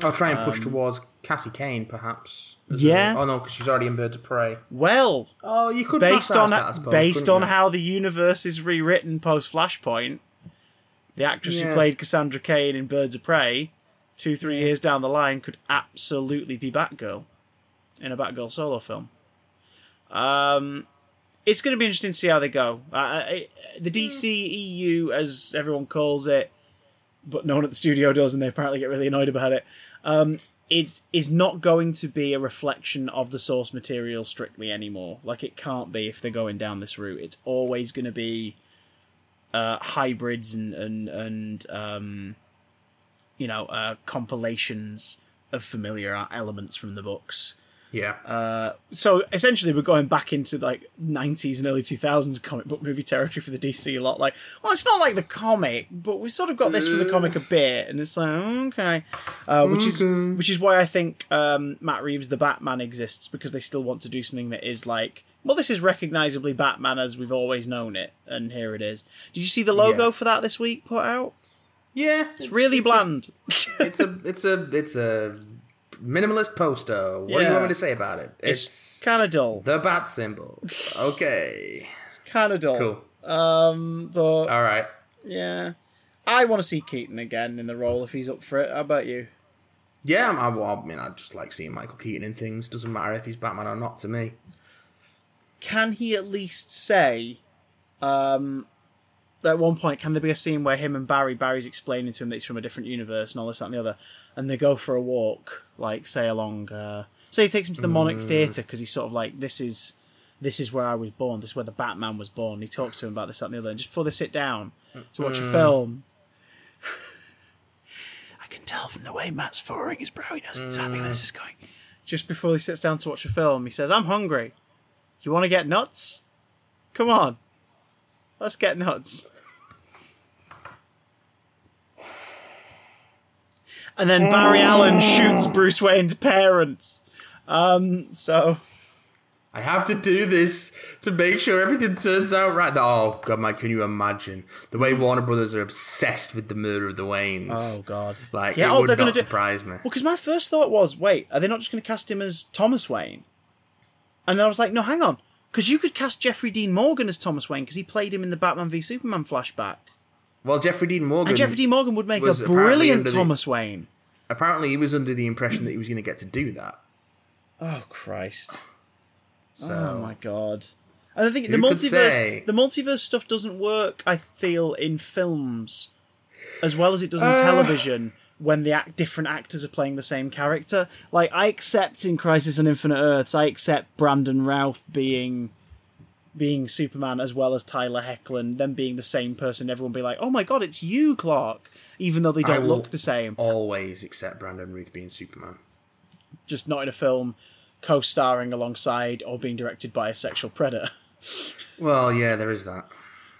I'll try and push towards Cassie Cain, perhaps. Yeah. oh no, because she's already in Birds of Prey. Well, Oh, you could based on that, suppose, based on you? how the universe is rewritten post Flashpoint, the actress who played Cassandra Cain in Birds of Prey, two three years down the line, could absolutely be Batgirl in a Batgirl solo film. Um, it's going to be interesting to see how they go. Uh, I- the DCEU, as everyone calls it, but no one at the studio does, and they apparently get really annoyed about it. Um, it's is not going to be a reflection of the source material strictly anymore. Like it can't be if they're going down this route. It's always going to be uh, hybrids and and and um, you know uh, compilations of familiar elements from the books. Yeah. Uh, so essentially, we're going back into like '90s and early 2000s comic book movie territory for the DC a lot. Like, well, it's not like the comic, but we sort of got this from the comic a bit, and it's like okay, uh, which is which is why I think um, Matt Reeves' The Batman exists because they still want to do something that is like, well, this is recognizably Batman as we've always known it, and here it is. Did you see the logo Yeah. for that this week put out? yeah. It's, really a- bland. it's a it's a it's a minimalist poster. What do you want me to say about it? it's It's kind of dull. the bat symbol. Okay. It's kind of dull. Cool. Um, but All right. Yeah. I want to see Keaton again in the role if he's up for it. How about you? Yeah, I, I mean, I just like seeing Michael Keaton in things. Doesn't matter if he's Batman or not to me. Can he at least say, um, at one point, can there be a scene where him and Barry, Barry's explaining to him that he's from a different universe and all this, that, and the other, and they go for a walk, like, say, along, uh, say he takes him to the Monarch mm. Theatre because he's sort of like, this is, this is where I was born, this is where the Batman was born. He talks to him about this, that, and the other, and just before they sit down to watch a mm. film, I can tell from the way Matt's furrowing his brow, he knows exactly where this mm. is going. Just before he sits down to watch a film, he says, I'm hungry. You want to get nuts? Come on. Let's get nuts. And then Barry Allen shoots Bruce Wayne's parents. Um, so I have to do this to make sure everything turns out right. Oh God, Mike, can you imagine the way Warner Brothers are obsessed with the murder of the Waynes? Oh god. Like Yeah, it oh, would they're not gonna do- surprise me. Well, because my first thought was, wait, are they not just going to cast him as Thomas Wayne? And then I was like, no, hang on, because you could cast Jeffrey Dean Morgan as Thomas Wayne because he played him in the Batman v Superman flashback, Well, Jeffrey Dean Morgan. and Jeffrey Dean Morgan would make a brilliant under the- Thomas Wayne. Apparently, he was under the impression that he was going to get to do that. Oh Christ! So Oh my god! And I think the multiverse, say? the multiverse stuff doesn't work. I feel in films as well as it does in Uh. television when the act, different actors are playing the same character. Like I accept in Crisis on Infinite Earths, I accept Brandon Routh being being Superman as well as Tyler Hoechlin, them being the same person. Everyone be like, "Oh my god, it's you, Clark," even though they don't look the same. always accept Brandon Routh being Superman. Just not in a film co-starring alongside or being directed by a sexual predator. Well, yeah, there is that.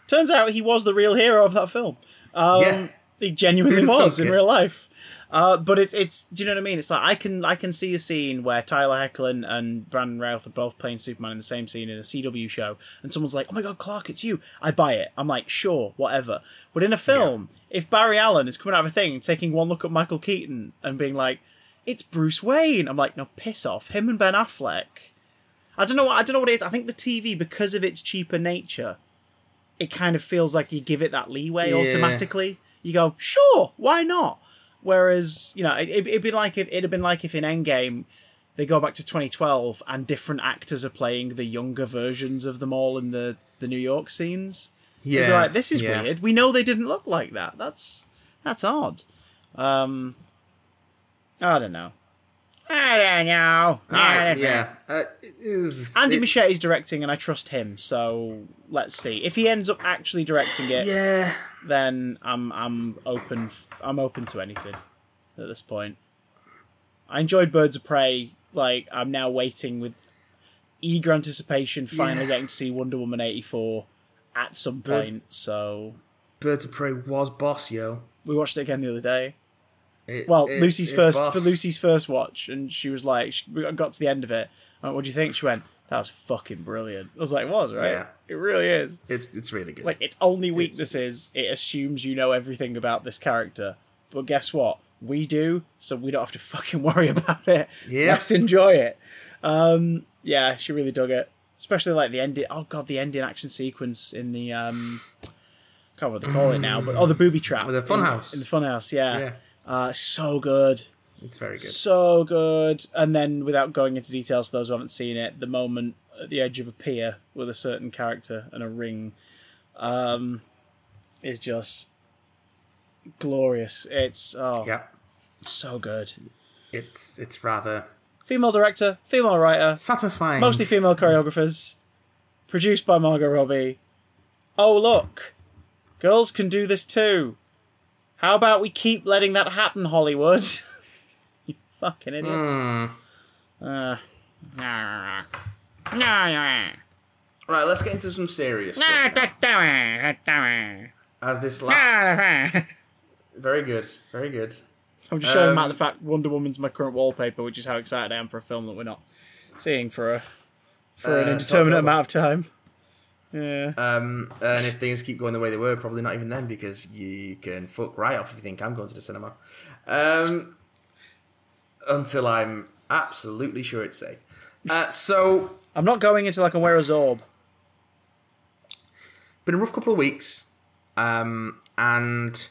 Turns out he was the real hero of that film. Um, Yeah. he genuinely was in it? real life. Uh, but it's it's do you know what I mean? It's like I can I can see a scene where Tyler Hoechlin and Brandon Routh are both playing Superman in the same scene in a CW show, and someone's like, "Oh my god, Clark, it's you!" I buy it. I'm like, sure, whatever. But in a film, if Barry Allen is coming out of a thing, taking one look at Michael Keaton and being like, "It's Bruce Wayne," I'm like, no, piss off. Him and Ben Affleck. I don't know. what I don't know what it is. I think the TV, because of its cheaper nature, it kind of feels like you give it that leeway Yeah. automatically. You go, sure, why not? Whereas you know, it, it'd be like if it'd have been like if in Endgame they go back to 2012 and different actors are playing the younger versions of them all in the the New York scenes. Yeah, like, this is yeah. weird. We know they didn't look like that. That's that's odd. Um, I don't know. I don't know. I don't know. yeah, uh, it is- Andy it's- is directing, and I trust him. So let's see if he ends up actually directing it. Yeah, Then I'm I'm open. f- I'm open to anything at this point. I enjoyed Birds of Prey. Like I'm now waiting with eager anticipation, finally Yeah. getting to see Wonder Woman eighty four at some Bird- point. So Birds of Prey was boss, yo. we watched it again the other day. It- Well, it- Lucy's first boss. for Lucy's first watch, and she was like, she, we got to the end of it. I went, "What do you think?" She went, "That was fucking brilliant." I was like, "It was right? Yeah. It really is." It's it's really good. Like its only weakness is it assumes you know everything about this character. But guess what? We do, so we don't have to fucking worry about it. Yeah. Let's enjoy it. Um, yeah, she really dug it. Especially like the ending. Oh god, the ending action sequence in the um, I can't remember what they call it now, but oh, the booby trap The in- funhouse. in, the funhouse. Yeah, Yeah. Uh, so good, it's very good. so good. And then, without going into details for those who haven't seen it, the moment at the edge of a pier with a certain character and a ring um, is just glorious. It's oh, Yeah, so good. it's it's rather Female director, female writer, satisfying. mostly female choreographers, produced by Margot Robbie. Oh look, girls can do this too. How about we keep letting that happen, Hollywood? you fucking idiots. Hmm. Uh, Right, let's get into some serious stuff. now. As this last, very good, very good. I'm just showing Um, Matt the fact Wonder Woman's my current wallpaper, which is how excited I am for a film that we're not seeing for a for an Uh, indeterminate amount of time. Yeah. Um, and if things keep going the way they were, probably not even then, because you can fuck right off if you think I'm going to the cinema. Um, until I'm absolutely sure it's safe. Uh, so, I'm not going until I can wear a Zorb. been a rough couple of weeks, um, and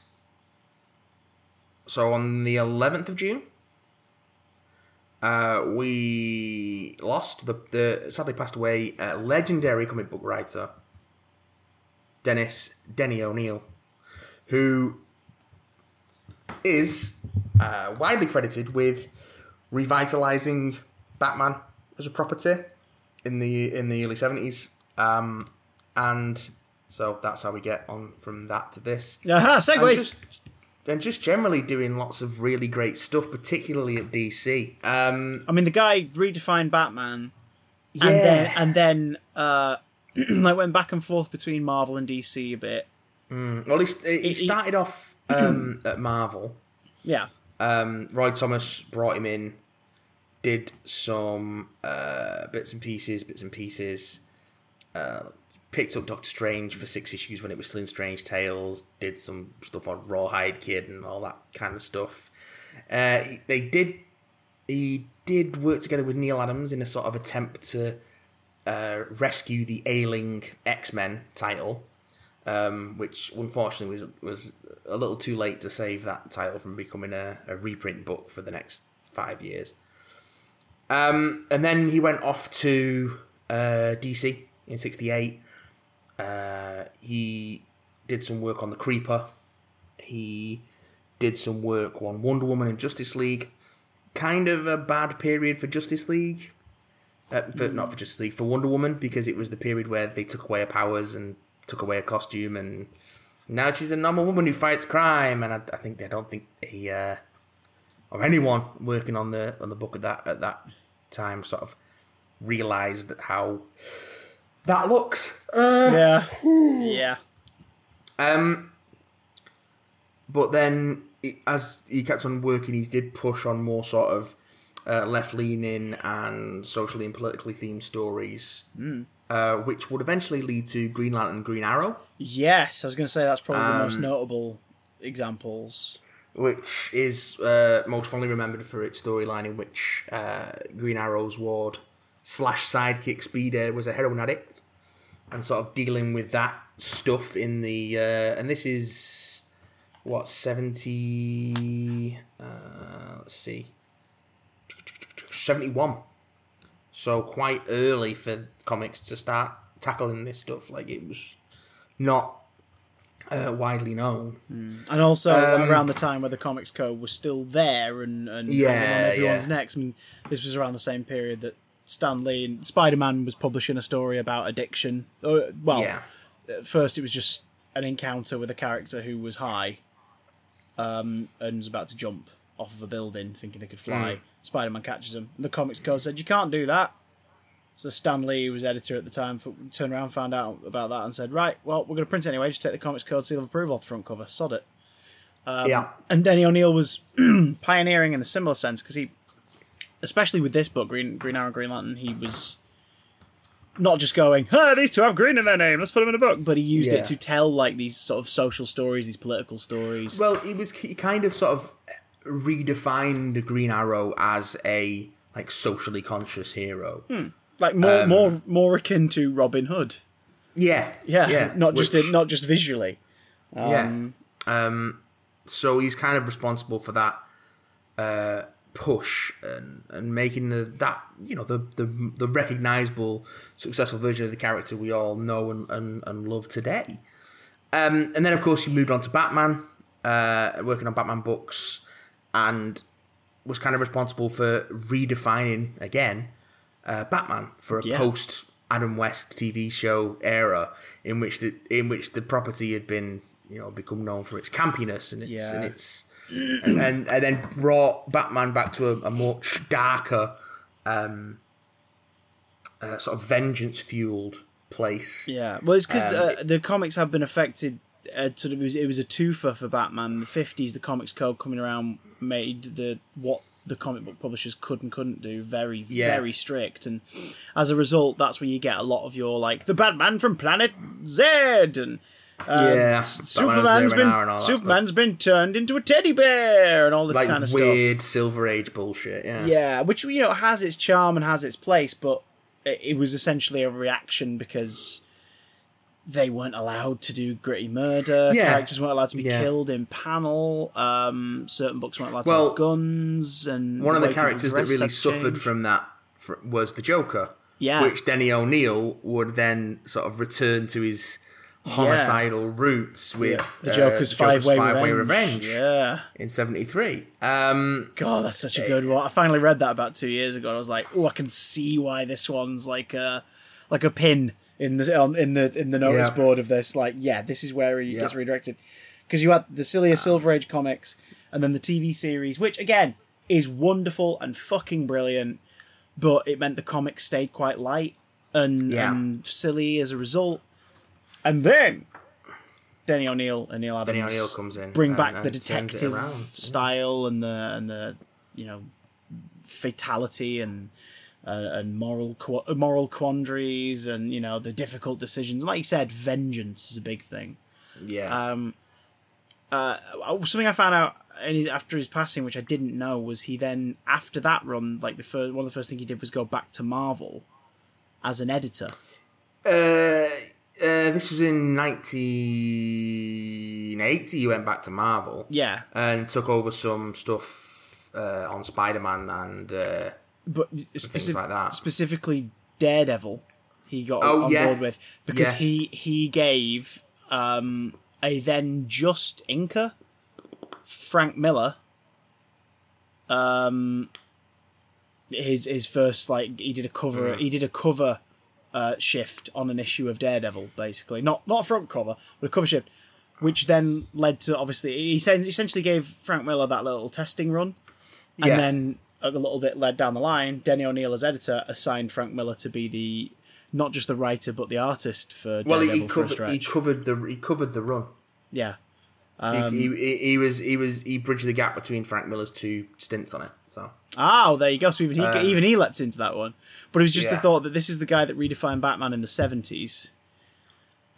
so on the 11th of June, uh, we lost the, the sadly passed away uh, legendary comic book writer Dennis Denny O'Neil, who is uh, widely credited with revitalizing Batman as a property in the in the early seventies, um, and so that's how we get on from that to this. Aha, segues. just, and just generally doing lots of really great stuff, particularly at DC. Um, I mean, the guy redefined Batman, yeah, and then and then uh, like went back and forth between Marvel and DC a bit. well, he, he he- started off um, at Marvel. Yeah, Um, Roy Thomas brought him in, did some uh, bits and pieces, bits and pieces. Uh, picked up Doctor Strange for six issues when it was still in Strange Tales. Did some stuff on Rawhide Kid and all that kind of stuff. Uh, he- they did. He did work together with Neal Adams in a sort of attempt to uh, rescue the ailing X Men title, um, which unfortunately was was a little too late to save that title from becoming a, a reprint book for the next five years. Um, and then he went off to uh, DC in '68. Uh, he did some work on the Creeper. He did some work on Wonder Woman and Justice League. Kind of a bad period for Justice League. Uh, for, Not for Justice League, for Wonder Woman, because it was the period where they took away her powers and took away her costume, and now she's a normal woman who fights crime. And I, I think they don't think he uh, or anyone working on the on the book at that at that time sort of realized how that looks. yeah, yeah. Um, but then, as he kept on working, he did push on more sort of uh, left leaning and socially and politically themed stories, uh, which would eventually lead to Green Lantern and Green Arrow, Yes, I was going to say that's probably the most Um, notable examples. which is uh, most fondly remembered for its storyline in which uh, Green Arrow's ward slash sidekick Speedy was a heroin addict and sort of dealing with that stuff in the uh, and this is what seventy? Uh, let's see, seventy one. So quite early for comics to start tackling this stuff. Like it was not uh, widely known. And also Um, around the time where the Comics Code was still there and, and Yeah, on everyone's yeah. necks. I mean, this was around the same period that Stan Lee and Spider Man was publishing a story about addiction. Uh, well, Yeah, at first it was just an encounter with a character who was high um, and was about to jump off of a building thinking they could fly. Spider Man catches him. And the Comics Code said, You can't do that. So Stan Lee, who was editor at the time, turned around, found out about that, and said, Right, well, we're going to print it anyway. Just take the Comics Code seal of approval off the front cover. Sod it. yeah, And Denny O'Neil was pioneering in a similar sense because he, especially with this book, Green Green Arrow, Green Lantern, he was not just going, "Ah, these two have green in their name. Let's put them in a book." But he used Yeah. it to tell like these sort of social stories, these political stories. Well, he was he kind of sort of redefined the Green Arrow as a like socially conscious hero. like more um, more more akin to Robin Hood. Yeah, Yeah, yeah, not just which- in, not just visually. yeah. Um, so he's kind of responsible for that uh, push and and making the that you know the the the recognizable successful version of the character we all know and and, and love today. Um, and then of course he moved on to Batman, uh, working on Batman books, and was kind of responsible for redefining again uh, Batman for a Yeah. post Adam West TV show era in which the in which the property had been you know become known for its campiness and its Yeah. and its and, and and then brought Batman back to a, a much darker um uh, sort of vengeance fueled place Yeah, well, it's because Um, uh, the comics have been affected. Uh, sort of, it was, it was a twofer for Batman. In the fifties, the Comics Code coming around made the what the comic book publishers could and couldn't do very, Yeah. very strict, and as a result, that's where you get a lot of your like the Batman from Planet Z and. Um, Yeah, Superman's been Hour and all Superman's been turned into a teddy bear and all this like kind of stuff. weird Silver Age bullshit yeah Yeah, which you know has its charm and has its place, but it, it was essentially a reaction because they weren't allowed to do gritty murder. Yeah. Characters weren't allowed to be Yeah. killed in panel. Um, certain books weren't allowed to have guns. And one of the characters that really suffered from that was the Joker. Yeah. Which Denny O'Neil would then sort of return to his homicidal roots with Yeah. the uh, Joker's five way revenge. Revenge Yeah. in '73. Um, God, that's such a good one. I finally read that about two years ago. and I was like, oh, I can see why this one's like a like a pin in the in the in the notice Yeah. board of this. Like, yeah, this is where he gets redirected because you had the sillier Silver Age comics and then the TV series, which again is wonderful and fucking brilliant, but it meant the comics stayed quite light and, Yeah. and silly as a result. And then Denny O'Neil and Neal Adams Denny O'Neil comes in bring and- back and the detective style and the and the you know fatality and uh, and moral qu- moral quandaries and you know the difficult decisions. Like you said, vengeance is a big thing. yeah, Um, uh, something I found out his, after his passing, which I didn't know, was he then after that run, like the first one of the first things he did was go back to Marvel as an editor. uh, uh, this was in 1980. He went back to Marvel Yeah, and took over some stuff uh, on Spider-Man and uh, but things like that. specifically Daredevil, he got Oh, on yeah. board with because Yeah. he he gave um, a then just inker Frank Miller um his his first like he did a cover Mm. he did a cover uh, shift on an issue of Daredevil basically not not a front cover but a cover shift which then led to obviously he essentially gave Frank Miller that little testing run and Yeah. then a little bit led down the line, Denny O'Neil as editor assigned Frank Miller to be the not just the writer but the artist for well, Daredevil he, he covered he covered the he covered the run. yeah, Um, he, he, he was he was he bridged the gap between Frank Miller's two stints on it. So oh, there you go. So even he Um, even he leapt into that one, but it was just the thought that this is the guy that redefined Batman in the seventies,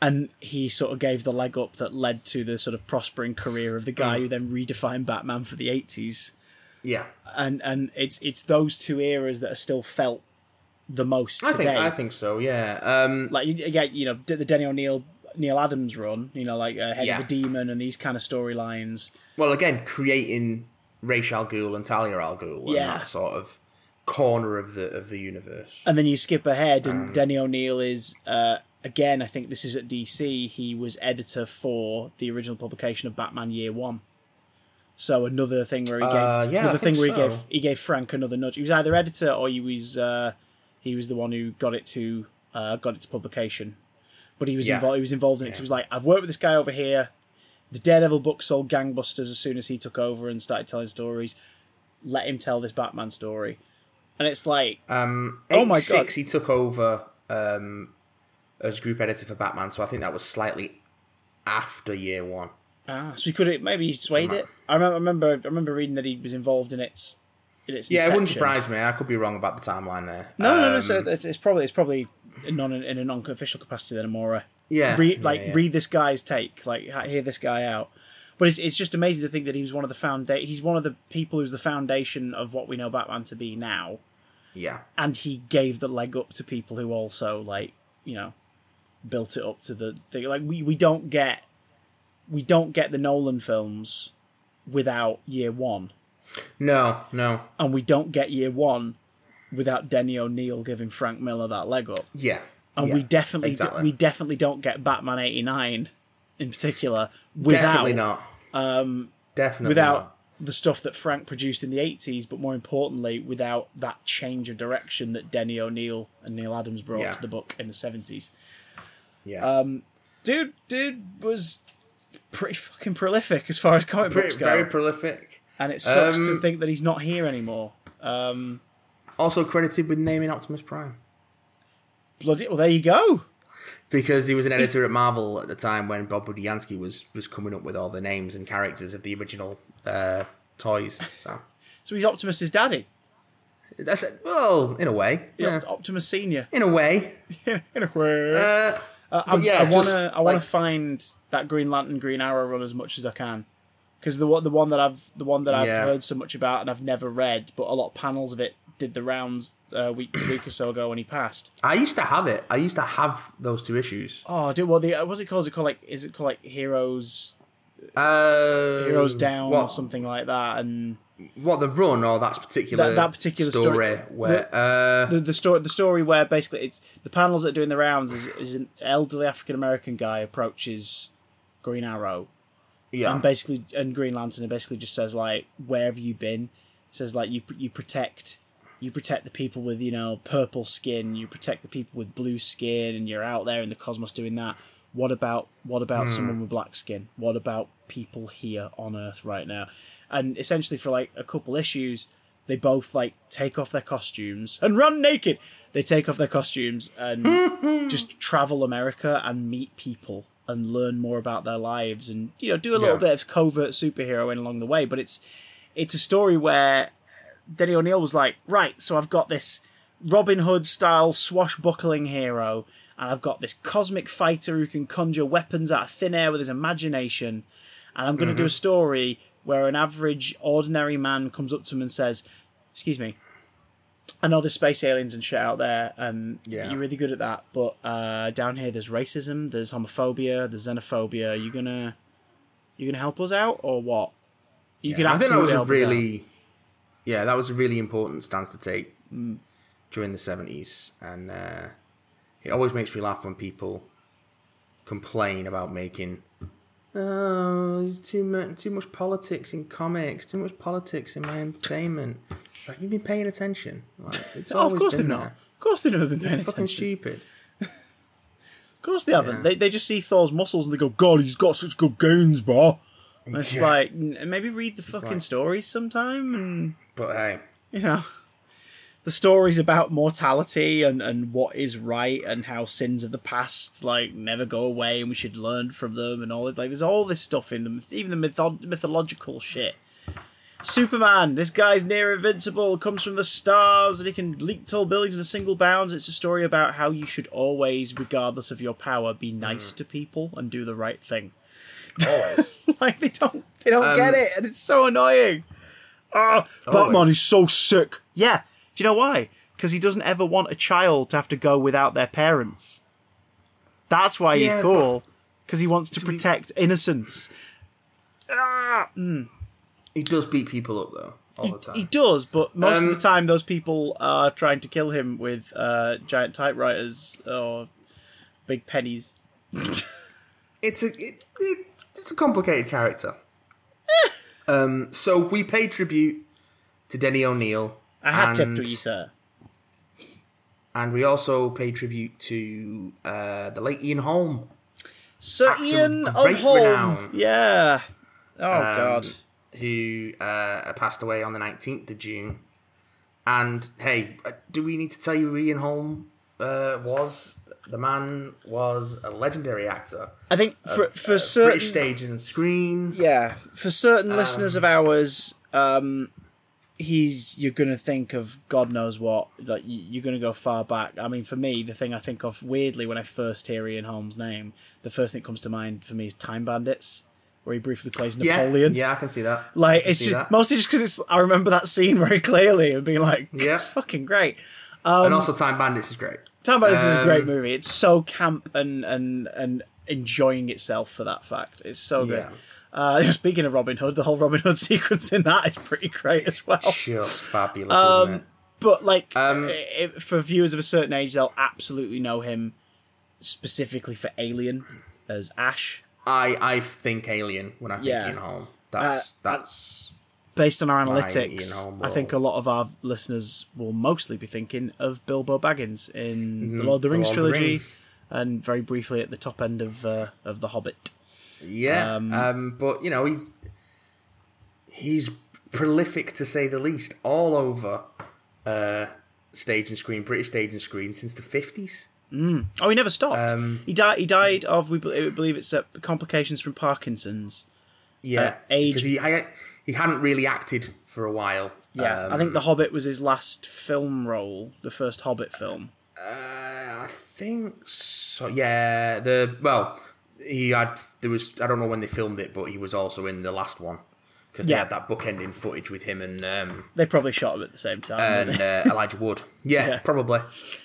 and he sort of gave the leg up that led to the sort of prospering career of the guy Mm. who then redefined Batman for the eighties. yeah, And and it's it's those two eras that are still felt the most I today. think I think so. Yeah. Um, like yeah, you know, the Denny O'Neil Neal Adams run. You know, like uh, Head Yeah. of the Demon and these kind of storylines. Well, again, creating Ra's al Ghul and Talia al Ghul Yeah. and that sort of corner of the of the universe. And then you skip ahead, and Um, Denny O'Neil is uh, again. I think this is at DC. He was editor for the original publication of Batman Year One. So another thing where he gave Uh, yeah, another thing where he gave he gave Frank another nudge. He was either editor or he was uh, he was the one who got it to uh, got it to publication. But he was Yeah. involved. He was involved in it. 'cause He was like, I've worked with this guy over here. The Daredevil book sold gangbusters as soon as he took over and started telling stories. Let him tell this Batman story, and it's like Um, Oh my 86, God. he took over um, as group editor for Batman, so I think that was slightly after year one. Ah, so he could have maybe he swayed Somehow. it. I remember, I remember, I remember reading that he was involved in its, in its. Yeah, it wouldn't surprise me. I could be wrong about the timeline there. No, no, no. Um, So it's, it's probably it's probably non in a non-official capacity then more a yeah, read yeah, like yeah. read this guy's take, like hear this guy out. But it's it's just amazing to think that he was one of the founda- He's one of the people who's the foundation of what we know Batman to be now, yeah, and he gave the leg up to people who also like you know built it up to the thing. Like we we don't get we don't get the Nolan films without Year One. no, no, and we don't get year one without Denny O'Neil giving Frank Miller that leg up. yeah, And yeah, we definitely exactly. we definitely don't get Batman eighty nine in particular without definitely not. Um, definitely without not. the stuff that Frank produced in the eighties, but more importantly, without that change of direction that Denny O'Neil and Neal Adams brought Yeah. to the book in the seventies. Yeah, Um, dude, dude was pretty fucking prolific as far as comic Pretty- books go, very prolific. and it sucks to Um, think that he's not here anymore. Um, Also credited with naming Optimus Prime bloody well, there you go. because he was an editor at Marvel at the time when Bob Budiansky was was coming up with all the names and characters of the original uh, toys. So So he's Optimus's daddy. that's it. Well, in a way, yeah. Optimus Senior. in a way. in a way. Uh, Uh, I, yeah, I want to. I want to like- find that Green Lantern, Green Arrow run as much as I can, because the one, the one that I've, the one that I've Yeah. heard so much about and I've never read, but a lot of panels of it did the rounds a week, week or so ago when he passed. I used to have it. I used to have those two issues. Oh, dude, well, the what's it called? Is it called like? Is it called like Heroes, Uh, Heroes Down what, or something like that? And What the run or that particular That- that particular story? story- where uh, the the story, the story where basically it's the panels that are doing the rounds is, is an elderly African American guy approaches Green Arrow yeah, and basically and Green Lantern basically just says like where have you been says like you you protect you protect the people with you know purple skin you protect the people with blue skin and you're out there in the cosmos doing that. What about what about hmm. someone with black skin? What about people here on earth right now? And essentially for like a couple issues they both like take off their costumes and run naked. They take off their costumes and just travel america and meet people and learn more about their lives and you know do a little Yeah. bit of covert superheroing along the way. But it's it's a story where Denny O'Neil was like, right, so I've got this Robin Hood style swashbuckling hero, and I've got this cosmic fighter who can conjure weapons out of thin air with his imagination, and I'm going to do a story where an average, ordinary man comes up to him and says, "Excuse me, I know there's space aliens and shit out there, and Yeah. you're really good at that, but uh, down here there's racism, there's homophobia, there's xenophobia. Are you gonna, you gonna help us out or what? You Yeah, can I think that was absolutely a help us out. Yeah, that was a really important stance to take Mm. during the seventies, and uh, it always makes me laugh when people complain about making. Oh, too much, too much politics in comics, too much politics in my entertainment. It's like you've been paying attention. Like, it's Oh, of course they've there. not. Of course they've never been paying Fucking attention. stupid. Of course they haven't. Yeah. They, they just see Thor's muscles and they go, God, he's got such good gains, bro. And it's Yeah. like, maybe read the fucking like- stories sometime and, But hey, you know, the stories about mortality and, and what is right and how sins of the past, like, never go away and we should learn from them and all that. Like, there's all this stuff in them, even the mytho- mythological shit. Superman, this guy's near invincible, comes from the stars, and he can leap tall buildings in a single bound. It's a story about how you should always, regardless of your power, be nice to people and do the right thing. always. like they don't, they don't Um, get it, and it's so annoying. Oh, Batman Always. is so sick. Yeah, do you know why? Because he doesn't ever want a child to have to go without their parents. That's why he's Yeah, cool. because he wants to protect innocence. He does beat people up though all the time. He does, but most of Um, the time, those people are trying to kill him with uh, giant typewriters or big pennies. it's a it, it, it's a complicated character. um, so we pay tribute to Denny O'Neil. I had and, to you, sir. and we also pay tribute to uh, the late Ian Holm. Sir of Ian of great Holm. renown. Yeah. Oh um, god. who uh, passed away on the nineteenth of June. And hey, uh, do we need to tell you who Ian Holm uh, was? The man was a legendary actor. I think for for uh, certain British stage and screen. yeah for certain Um, listeners of ours, um, he's you're gonna think of God knows what. Like you- you're gonna go far back. I mean, for me, the thing I think of weirdly when I first hear Ian Holm's name, the first thing that comes to mind for me is Time Bandits, where he briefly plays Napoleon. yeah, I can see that. Like it's just that. mostly just because it's. I remember that scene very clearly and being like, Yeah. Fucking great." and also Time Bandits is great. Time Bandits is a great Um, movie. It's so camp and and and enjoying itself for that fact. It's so good. Yeah. Uh, speaking of Robin Hood, the whole Robin Hood sequence in that is pretty great as well. Just fabulous, Um, isn't it? But like, Um, i for viewers of a certain age, they'll absolutely know him specifically for Alien as Ash. I I think Alien when I think Yeah. Ian Holm. That's Uh, that's Based on our analytics, I think a lot of our listeners will mostly be thinking of Bilbo Baggins in the Lord of the The Rings the trilogy, Rings. and very briefly at the top end of uh, of the Hobbit. yeah. Um, Um, but you know he's he's prolific to say the least, all over uh, stage and screen, British stage and screen since the fifties. Oh, he never stopped. Um, he died. He died of we believe it's uh, complications from Parkinson's. Yeah, Uh, age- he I, he hadn't really acted for a while. Yeah, I Um, think The Hobbit was his last film role, the first Hobbit film. Uh, I think so. Yeah, the well, he had there was I don't know when they filmed it, but he was also in the last one because Yeah. they had that bookending footage with him and um, They probably shot him at the same time. and uh, Elijah Wood. Yeah, Yeah. probably.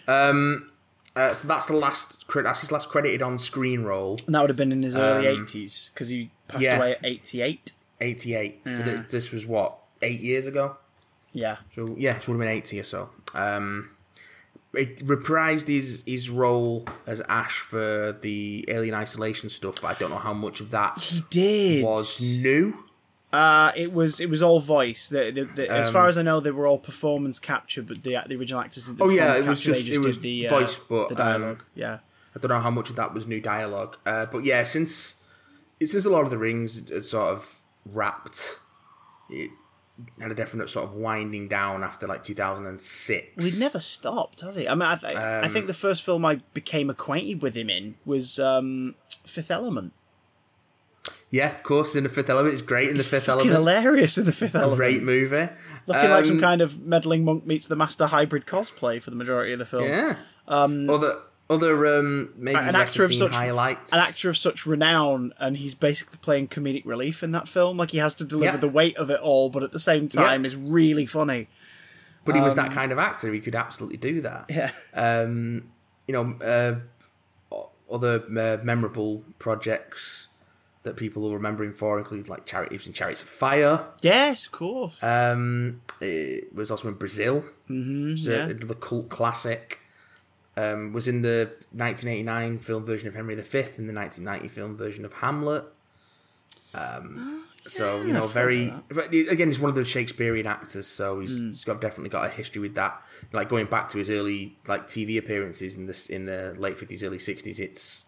Um, uh, so that's the last. That's his last credited on screen role. and that would have been in his early um, eighties because he passed yeah. away at eighty-eight. Eighty eight. So this, this was what eight years ago. Yeah, So yeah, it would have been eighty or so. Um, it reprised his his role as Ash for the Alien Isolation stuff, but I don't know how much of that he did. was new. Uh, it was it was all voice. The, the, the, as Um, far as I know, they were all performance capture, but the the original actors didn't. Oh, yeah, it was just- they it was did the uh, voice, but, the dialogue. um, yeah, I don't know how much of that was new dialogue, uh, but yeah, since since a lot of the rings sort of wrapped, it had a definite sort of winding down after like 2006. We'd never stopped, has he? I mean, I, th- I Um, think the first film I became acquainted with him in was um, Fifth Element. Yeah, of course. In the Fifth Element, it's great. In the Fifth Element, hilarious in the Fifth Element. great movie. Looking like some Um, kind of meddling monk meets the master hybrid cosplay for the majority of the film. Yeah. Um, other other um, maybe an actor of such highlights. an actor of such renown, and he's basically playing comedic relief in that film. Like he has to deliver Yeah. the weight of it all, but at the same time is really funny. but he was that kind of actor. He could absolutely do that. um, Yeah, um, you know, uh, other uh, memorable projects that people will remember him for include like Chariots, and Chariots of Fire. yes, of course. Um, it was also in Brazil. Mm-hmm, yeah. another cult classic. Um, was in the 1989 film version of Henry V and the 1990 film version of Hamlet. Um, so you know, Oh, very but again, he's one of those Shakespearean actors, so he's, he's got definitely got a history with that. Like going back to his early like TV appearances in this in the late 50s, early 60s, it's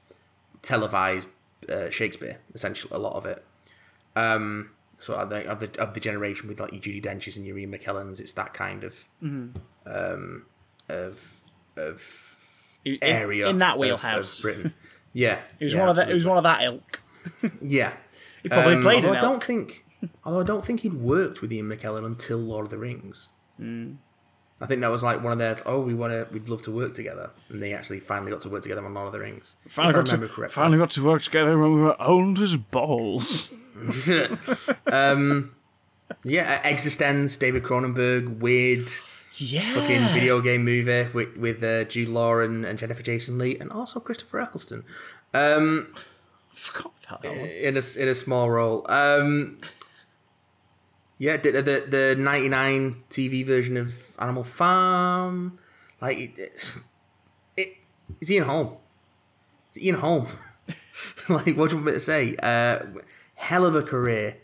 televised uh, Shakespeare essentially a lot of it. Um, so of the, of the of the generation with like your Judi Dench's and your Ian McKellens, it's that kind of um, of of In- in- area in that wheelhouse. of Britain. Yeah, He was yeah, one of that. He was one of that ilk. Yeah, He probably Um, played although I don't elk. think, although I don't think he'd worked with Ian McKellen until Lord of the Rings. Hmm. I think that was like one of their oh we want to we'd love to work together, and they actually finally got to work together on Lord of the Rings. Finally got, remember to, correctly. finally got to work together when we were old as balls. um, yeah, eXistenZ, David Cronenberg, weird yeah. fucking video game movie with with uh, Jude Law and, and Jennifer Jason Leigh, and also Christopher Eccleston. Um, forgot about that one. in a in a small role. Um, yeah, the, the the ninety nine TV version of Animal Farm, like it, it's, it, it's Ian Holm. It's Ian Holm. like what do you want me to say? Uh, hell of a career,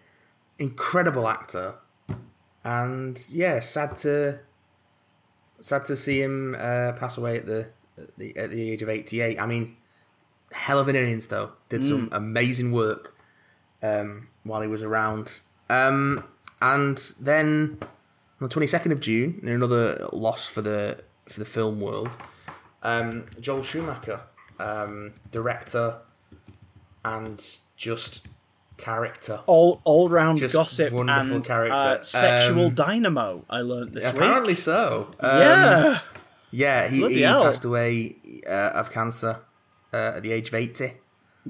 incredible actor, and yeah, sad to sad to see him uh, pass away at the, at the at the age of eighty eight. I mean, hell of an innings though. Did some amazing work um, while he was around. Um, and then on the twenty second of June, in another loss for the for the film world, um, Joel Schumacher, um, director and just character. All all round Just gossip wonderful and character. Uh, sexual Um, dynamo. I learned this week, Apparently week. so. Um, Yeah, Yeah, he, he passed away uh, of cancer uh, at the age of 80.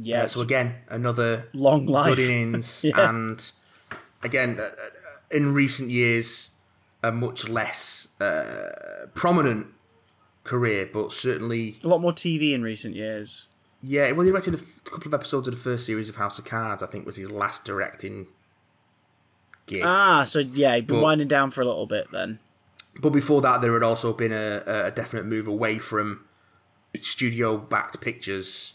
yeah. Uh, so again, another long life. good innings, Yeah. and again, uh, uh, in recent years, a much less uh, prominent career, but certainly, A lot more TV in recent years. Yeah. Well, he directed a f- couple of episodes of the first series of House of Cards. I think was his last directing gig. Ah, so yeah, he'd been But- winding down for a little bit then. But before that, there had also been a, a definite move away from studio backed pictures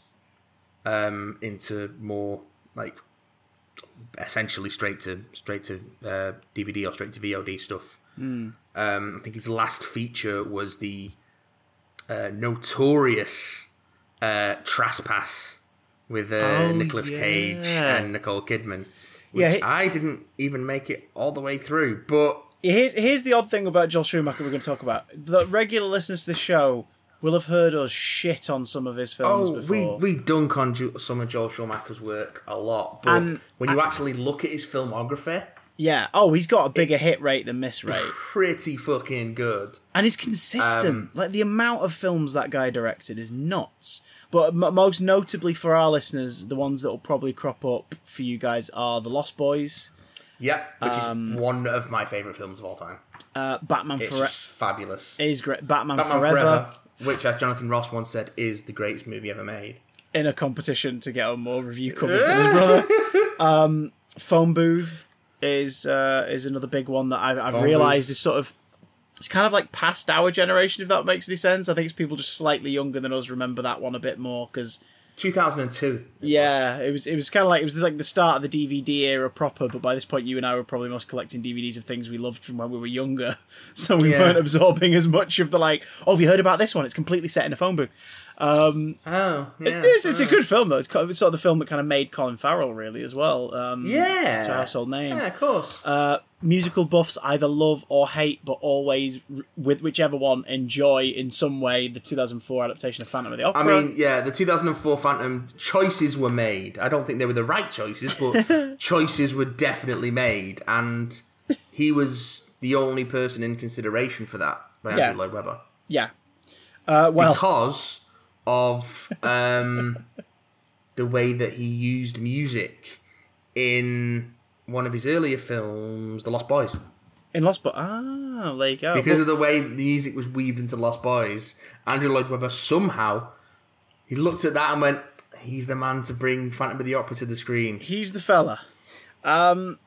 um, into more like essentially straight to straight to uh, DVD or straight to VOD stuff. Um, I think his last feature was the uh, notorious uh, Trespass with uh, Oh, Nicolas Cage and Nicole Kidman. Which Yeah, I didn't even make it all the way through, but Here's here's the odd thing about Joel Schumacher we're going to talk about. The regular listeners to the show will have heard us shit on some of his films Oh, before. we we dunk on Ju- some of Joel Schumacher's work a lot, but when you actually look at his filmography, Yeah. Oh, he's got a bigger hit rate than miss rate, pretty fucking good. and he's consistent. Um, like the amount of films that guy directed is nuts. But m- most notably for our listeners, the ones that will probably crop up for you guys are The Lost Boys, Yep, which Um, is one of my favorite films of all time. uh, Batman It's Forever. just fabulous. Is great. Batman, Batman Forever, Forever, which, as Jonathan Ross once said, is the greatest movie ever made. in a competition to get on more review covers than his brother. Um, Phone Booth is uh, is another big one that I've, I've realised is sort of it's kind of like past our generation, if that makes any sense. I think it's people just slightly younger than us remember that one a bit more because 2002. yeah, it was it was kind of like it was like the start of the DVD era proper. But by this point, you and I were probably most collecting DVDs of things we loved from when we were younger, so we Yeah. weren't absorbing as much of the like. Oh, have you heard about this one? It's completely set in a phone booth. Um, Oh, yeah. It is. It's a good film though. It's sort of the film that kind of made Colin Farrell really as well. Um, Yeah. to a household name. Yeah, of course. Uh, musical buffs either love or hate, but always with whichever one enjoy in some way the 2004 adaptation of Phantom of the Opera. I mean, yeah, the 2004 Phantom choices were made. I don't think they were the right choices, but choices were definitely made, and he was the only person in consideration for that by Yeah. Andrew Lloyd Webber yeah. Uh, well, because of um, the way that he used music in one of his earlier films, The Lost Boys. in Lost Boys, ah, there you go. Because of the way the music was weaved into Lost Boys, Andrew Lloyd Webber somehow he looked at that and went, "He's the man to bring Phantom of the Opera to the screen." he's the fella. Um,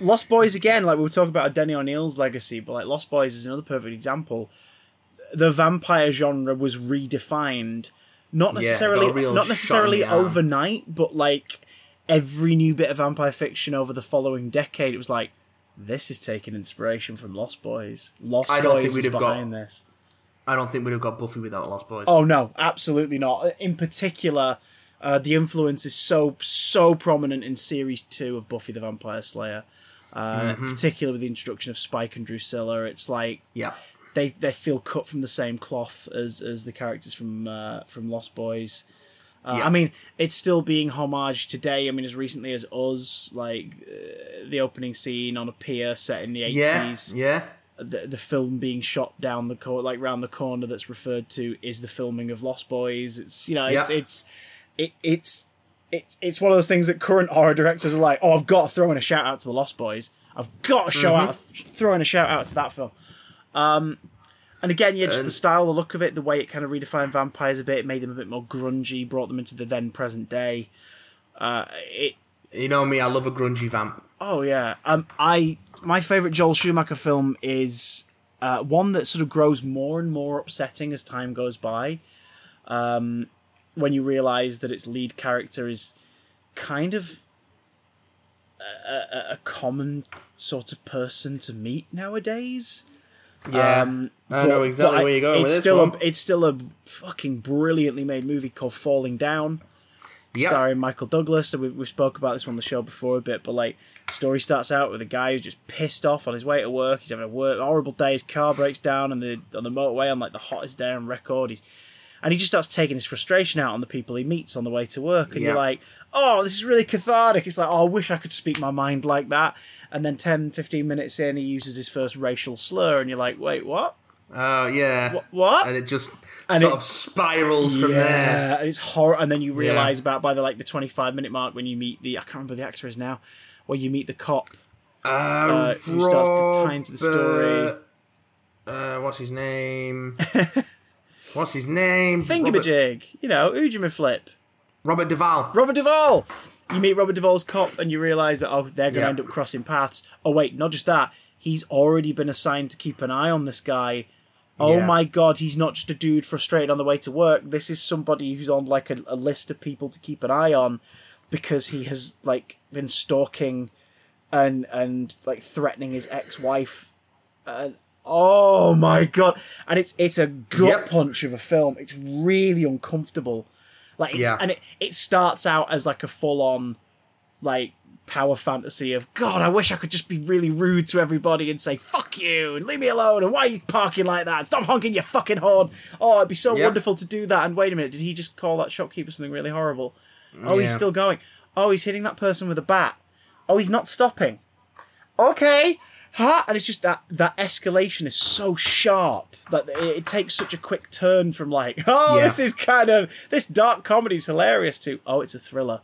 Lost Boys again, like we were talking about Denny O'Neil's legacy, but like Lost Boys is another perfect example. The vampire genre was redefined, not necessarily real not necessarily in the arm. overnight, but like every new bit of vampire fiction over the following decade, it was like this is taking inspiration from Lost Boys. Lost I don't Boys think we'd is have got- behind this. I don't think we'd have got Buffy without Lost Boys. Oh no, absolutely not. In particular, uh, the influence is so so prominent in series two of Buffy the Vampire Slayer. Uh, Particularly with the introduction of Spike and Drusilla, it's like yeah, they they feel cut from the same cloth as as the characters from uh, from Lost Boys. Uh, Yeah. I mean, it's still being homaged today. I mean, as recently as Us, like uh, the opening scene on a pier set in the yeah, eighties yeah. the, the film being shot down the cor- like round the corner that's referred to is the filming of Lost Boys. It's you know it's Yeah. it's it, it's it's it's one of those things that current horror directors are like, oh, I've got to throw in a shout out to the Lost Boys. I've got to show Mm-hmm. out throw in a shout out to that film. Um, and again, yeah, just the style, the look of it, the way it kind of redefined vampires a bit, made them a bit more grungy, brought them into the then present day. Uh, it You know me, I love a grungy vamp. Oh yeah. Um, I my favorite Joel Schumacher film is uh, one that sort of grows more and more upsetting as time goes by. Um, when you realize that its lead character is kind of a, a, a common sort of person to meet nowadays. Yeah, Um, I know exactly where you're going it's with this still. A, it's still a fucking brilliantly made movie called Falling Down Yep. starring Michael Douglas. And we we spoke about this on the show before a bit, but like story starts out with a guy who's just pissed off on his way to work. He's having a work, horrible day. His car breaks down on the on the motorway on like the hottest day on record. He's and he just starts taking his frustration out on the people he meets on the way to work. And Yeah. you're like, oh, this is really cathartic. It's like, oh, I wish I could speak my mind like that. And then 10, 15 minutes in, he uses his first racial slur, and you're like, wait, what? Oh yeah. What? what? And it just And sort it- of spirals from there. Yeah, and it's horror. And then you realize about by the like the twenty five minute mark when you meet the I can't remember the actor is now, where you meet the cop. Uh, who starts to tie into the story. Uh, what's his name? what's his name? Thingamajig, you know, Ujima Flip, Robert Duvall. Robert Duvall. You meet Robert Duvall's cop, and you realize that oh, they're going to Yeah. end up crossing paths. Oh wait, not just that. He's already been assigned to keep an eye on this guy. Oh Yeah. my god, he's not just a dude frustrated on the way to work. This is somebody who's on like a, a list of people to keep an eye on because he has like been stalking and and like threatening his ex-wife. And oh my god! And it's it's a gut Yep. punch of a film. It's really uncomfortable. Like it's, Yeah. and it it starts out as like a full on like power fantasy of God, I wish I could just be really rude to everybody and say fuck you and leave me alone and why are you parking like that? Stop honking your fucking horn. Oh, it'd be so wonderful to do that. And wait a minute, did he just call that shopkeeper something really horrible? Oh, he's still going. Oh, he's hitting that person with a bat. Oh, he's not stopping. Okay. Huh? And it's just that that escalation is so sharp that it, it takes such a quick turn from like, oh, Yeah. this is kind of this dark comedy is hilarious to oh, it's a thriller.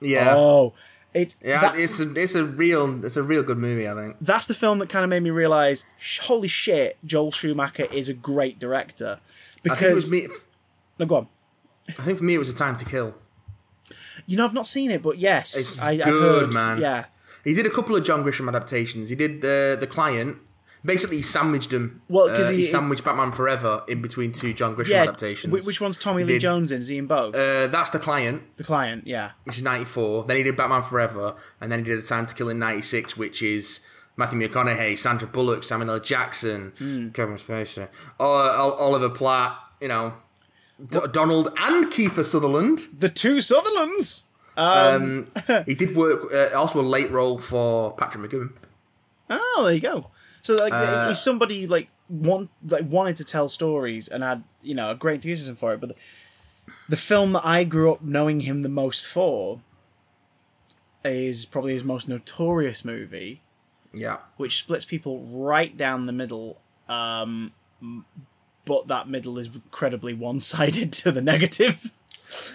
Yeah. Oh, it's yeah, that- it's a it's a real it's a real good movie. I think. that's the film that kind of made me realize, holy shit, Joel Schumacher is a great director. I think it was Because me. no, go on. I think for me it was a time to kill. You know, I've not seen it, but yes, It's I, good, heard, man. Yeah, He did a couple of John Grisham adaptations. He did the the client. Basically, he sandwiched them. Well, 'cause uh, he- he, sandwiched Batman Forever in between two John Grisham yeah. adaptations. Wh- Which one's Tommy He Lee did, Jones in? Is he in both? Uh, that's the client, the client, yeah. which is ninety four. Then he did Batman Forever, and then he did A Time to Kill in ninety six, which is Matthew McConaughey, Sandra Bullock, Samuel L. Jackson, Hmm. Kevin Spacey, Ol- Ol- Oliver Platt. You know, D- Donald and Kiefer Sutherland. The two Sutherlands. Um, he did work uh, also a late role for Patrick McGoohan. Oh, there you go. So like, Uh, he's somebody who, like want like wanted to tell stories and had you know a great enthusiasm for it. But the, the film that I grew up knowing him the most for is probably his most notorious movie, Yeah. which splits people right down the middle. Um, but that middle is incredibly one-sided to the negative.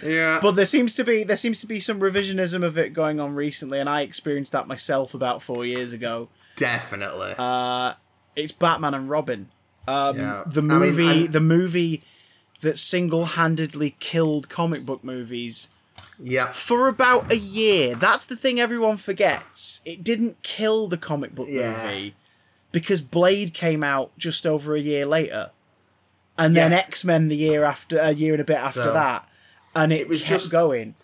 Yeah. But there seems to be there seems to be some revisionism of it going on recently, and I experienced that myself about four years ago. Definitely. Uh, it's Batman and Robin. Um, Yeah. The I mean, movie, I'm- the movie that single-handedly killed comic book movies yeah. for about a year. That's the thing everyone forgets. It didn't kill the comic book Yeah. movie because Blade came out just over a year later, and then X Men the year after, a year and a bit after So, that, and it, it was kept just- going.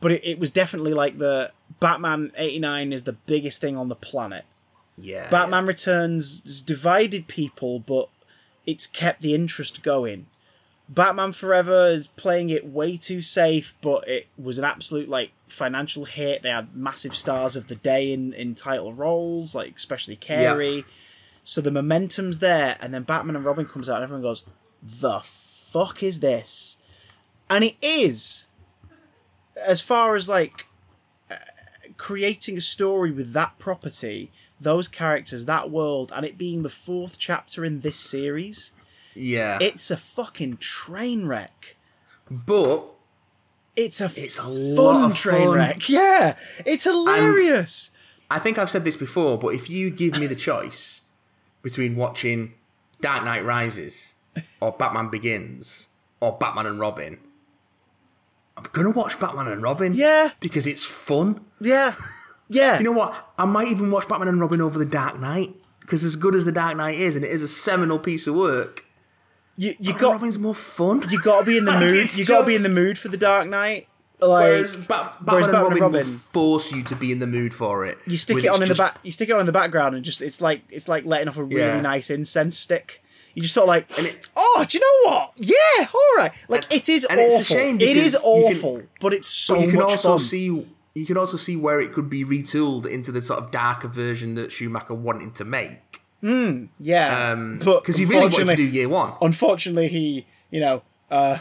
But it, it was definitely like the Batman '89 is the biggest thing on the planet. Yeah. Batman Returns has divided people, but it's kept the interest going. Batman Forever is playing it way too safe, but it was an absolute like financial hit. They had massive stars of the day in in title roles, like especially Carrey. So the momentum's there, and then Batman and Robin comes out, and everyone goes, "The fuck is this?" And it is. As far as like uh, creating a story with that property, those characters, that world, and it being the fourth chapter in this series, Yeah. it's a fucking train wreck. but It's a It's a fun train fun. wreck. Yeah, it's hilarious. I think I've said this before, but if you give me the choice between watching Dark Knight Rises or Batman Begins or Batman and Robin, I'm gonna watch Batman and Robin. Yeah. because it's fun. Yeah, yeah. You know what? I might even watch Batman and Robin over The Dark Knight because as good as The Dark Knight is, and it is a seminal piece of work, you you Batman and got Robin's more fun. you got to be in the mood. You got to be in the mood for the Dark Knight. Like Whereas Ba- Batman, whereas and Batman and Robin, Robin- will force you to be in the mood for it. you stick it on in the back. You stick it on in the background, and just it's like it's like letting off a really Yeah. nice incense stick. You just sort of like, And it- oh, do you know what? Yeah, all right. Like And- it is and it's a awful. shame it is you can- awful, but it's so But you can also fun. see you can also see where it could be retooled into the sort of darker version that Schumacher wanted to make. yeah, Um, but because he really wanted to do year one. unfortunately, he you know uh,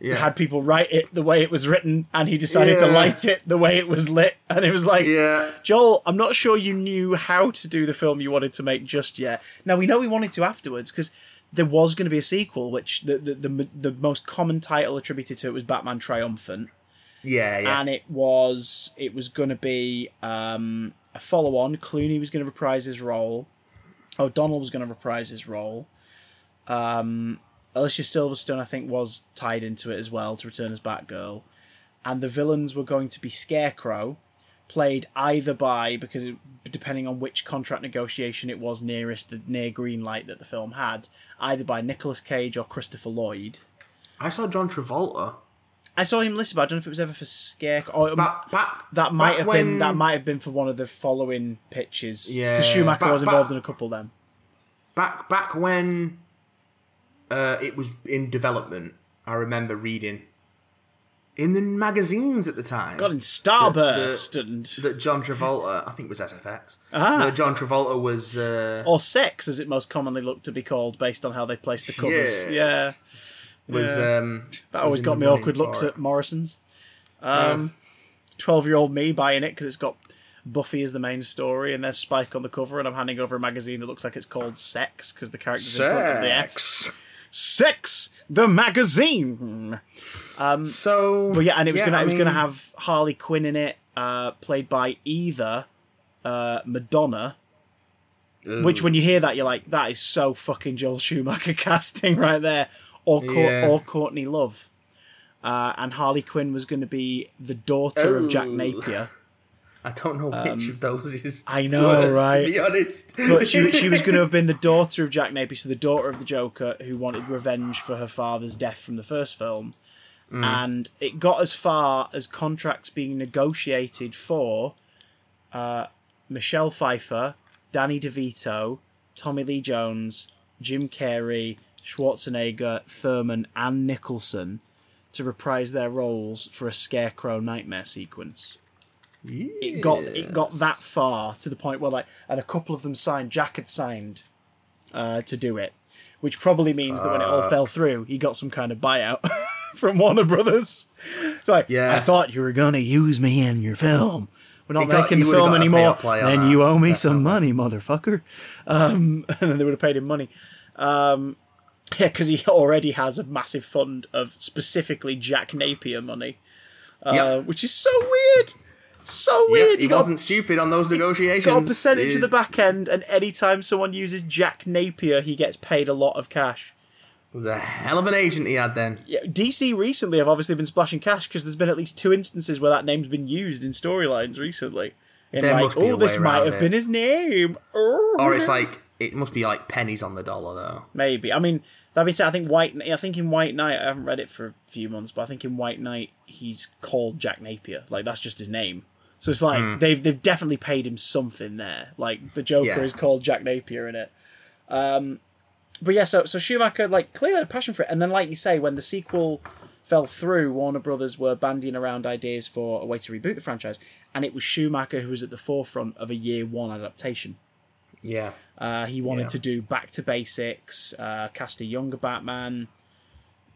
Yeah. had people write it the way it was written, and he decided to light it the way it was lit, and it was like, Yeah. Joel, I'm not sure you knew how to do the film you wanted to make just yet. Now we know he wanted to afterwards because there was going to be a sequel, which the the, the the most common title attributed to it was Batman Triumphant, Yeah, yeah. and it was it was going to be um, a follow on. Clooney was going to reprise his role. O'Donnell was going to reprise his role. Um, Alicia Silverstone, I think, was tied into it as well to return as Batgirl, and the villains were going to be Scarecrow, played either by because it, depending on which contract negotiation it was nearest the near green light that the film had, either by Nicolas Cage or Christopher Lloyd. I saw John Travolta. I saw him listed, but I don't know if it was ever for Scarecrow. Or, um, Back, back, that might back have when, been that might have been for one of the following pitches. Yeah, because Schumacher was involved in a couple then. back back when uh, it was in development. I remember reading in the magazines at the time. Got in Starburst and that John Travolta, I think it was SFX. Ah. That John Travolta was uh, or Sex, as it most commonly looked to be called, based on how they placed the covers. Yes. Yeah, was Yeah. um that always got me awkward looks for at. Morrison's. Um, twelve-year-old me buying it because it's got Buffy as the main story, and there's Spike on the cover, and I'm handing over a magazine that looks like it's called Sex because the character's in front of the X. Sex. Sex, the magazine. Um, So, But yeah, and it was yeah, gonna I it was mean, gonna have Harley Quinn in it, uh, played by either uh, Madonna. Which, when you hear that, you're like, that is so fucking Joel Schumacher casting right there, or Cour- Yeah. or Courtney Love. Uh, and Harley Quinn was going to be the daughter of Jack. Napier, I don't know which of those is. Um, I know, worse, right? To be honest, but she she was going to have been the daughter of Jack Napier, so the daughter of the Joker who wanted revenge for her father's death from the first film. And it got as far as contracts being negotiated for uh, Michelle Pfeiffer, Danny DeVito, Tommy Lee Jones, Jim Carrey, Schwarzenegger, Thurman, and Nicholson to reprise their roles for a Scarecrow nightmare sequence it got it got that far to the point where like and a couple of them signed jack had signed uh, to do it which probably means that when it all fell through he got some kind of buyout from warner brothers. It's like Yeah. i thought you were gonna use me in your film. We're not He making he the film anymore. then that, you owe me some money motherfucker. Um, and then they would have paid him money. Um, yeah because he already has a massive fund of specifically jack napier money uh, Yep. which is so weird so Yeah, weird. he got- wasn't stupid on those negotiations. got a percentage He- of the back end, and anytime someone uses Jack Napier, he gets paid a lot of cash. It was a hell of an agent he had then. Yeah, DC recently have obviously been splashing cash because there's been at least two instances where that name's been used in storylines recently. In There like, must be a oh, this might have it." been his name. Oh, Or it's like it must be like pennies on the dollar though. maybe. I mean, that being said, I think White. I think in White Knight, I haven't read it for a few months, but I think in White Knight he's called Jack Napier. Like that's just his name. So it's like they've they've definitely paid him something there. Like the Joker Yeah. is called Jack Napier in it. Um, but yeah, so so Schumacher like clearly had a passion for it, and then like you say, when the sequel fell through, Warner Brothers were bandying around ideas for a way to reboot the franchise, and it was Schumacher who was at the forefront of a year one adaptation. Yeah. Uh, he wanted Yeah. to do back to basics, uh, cast a younger Batman,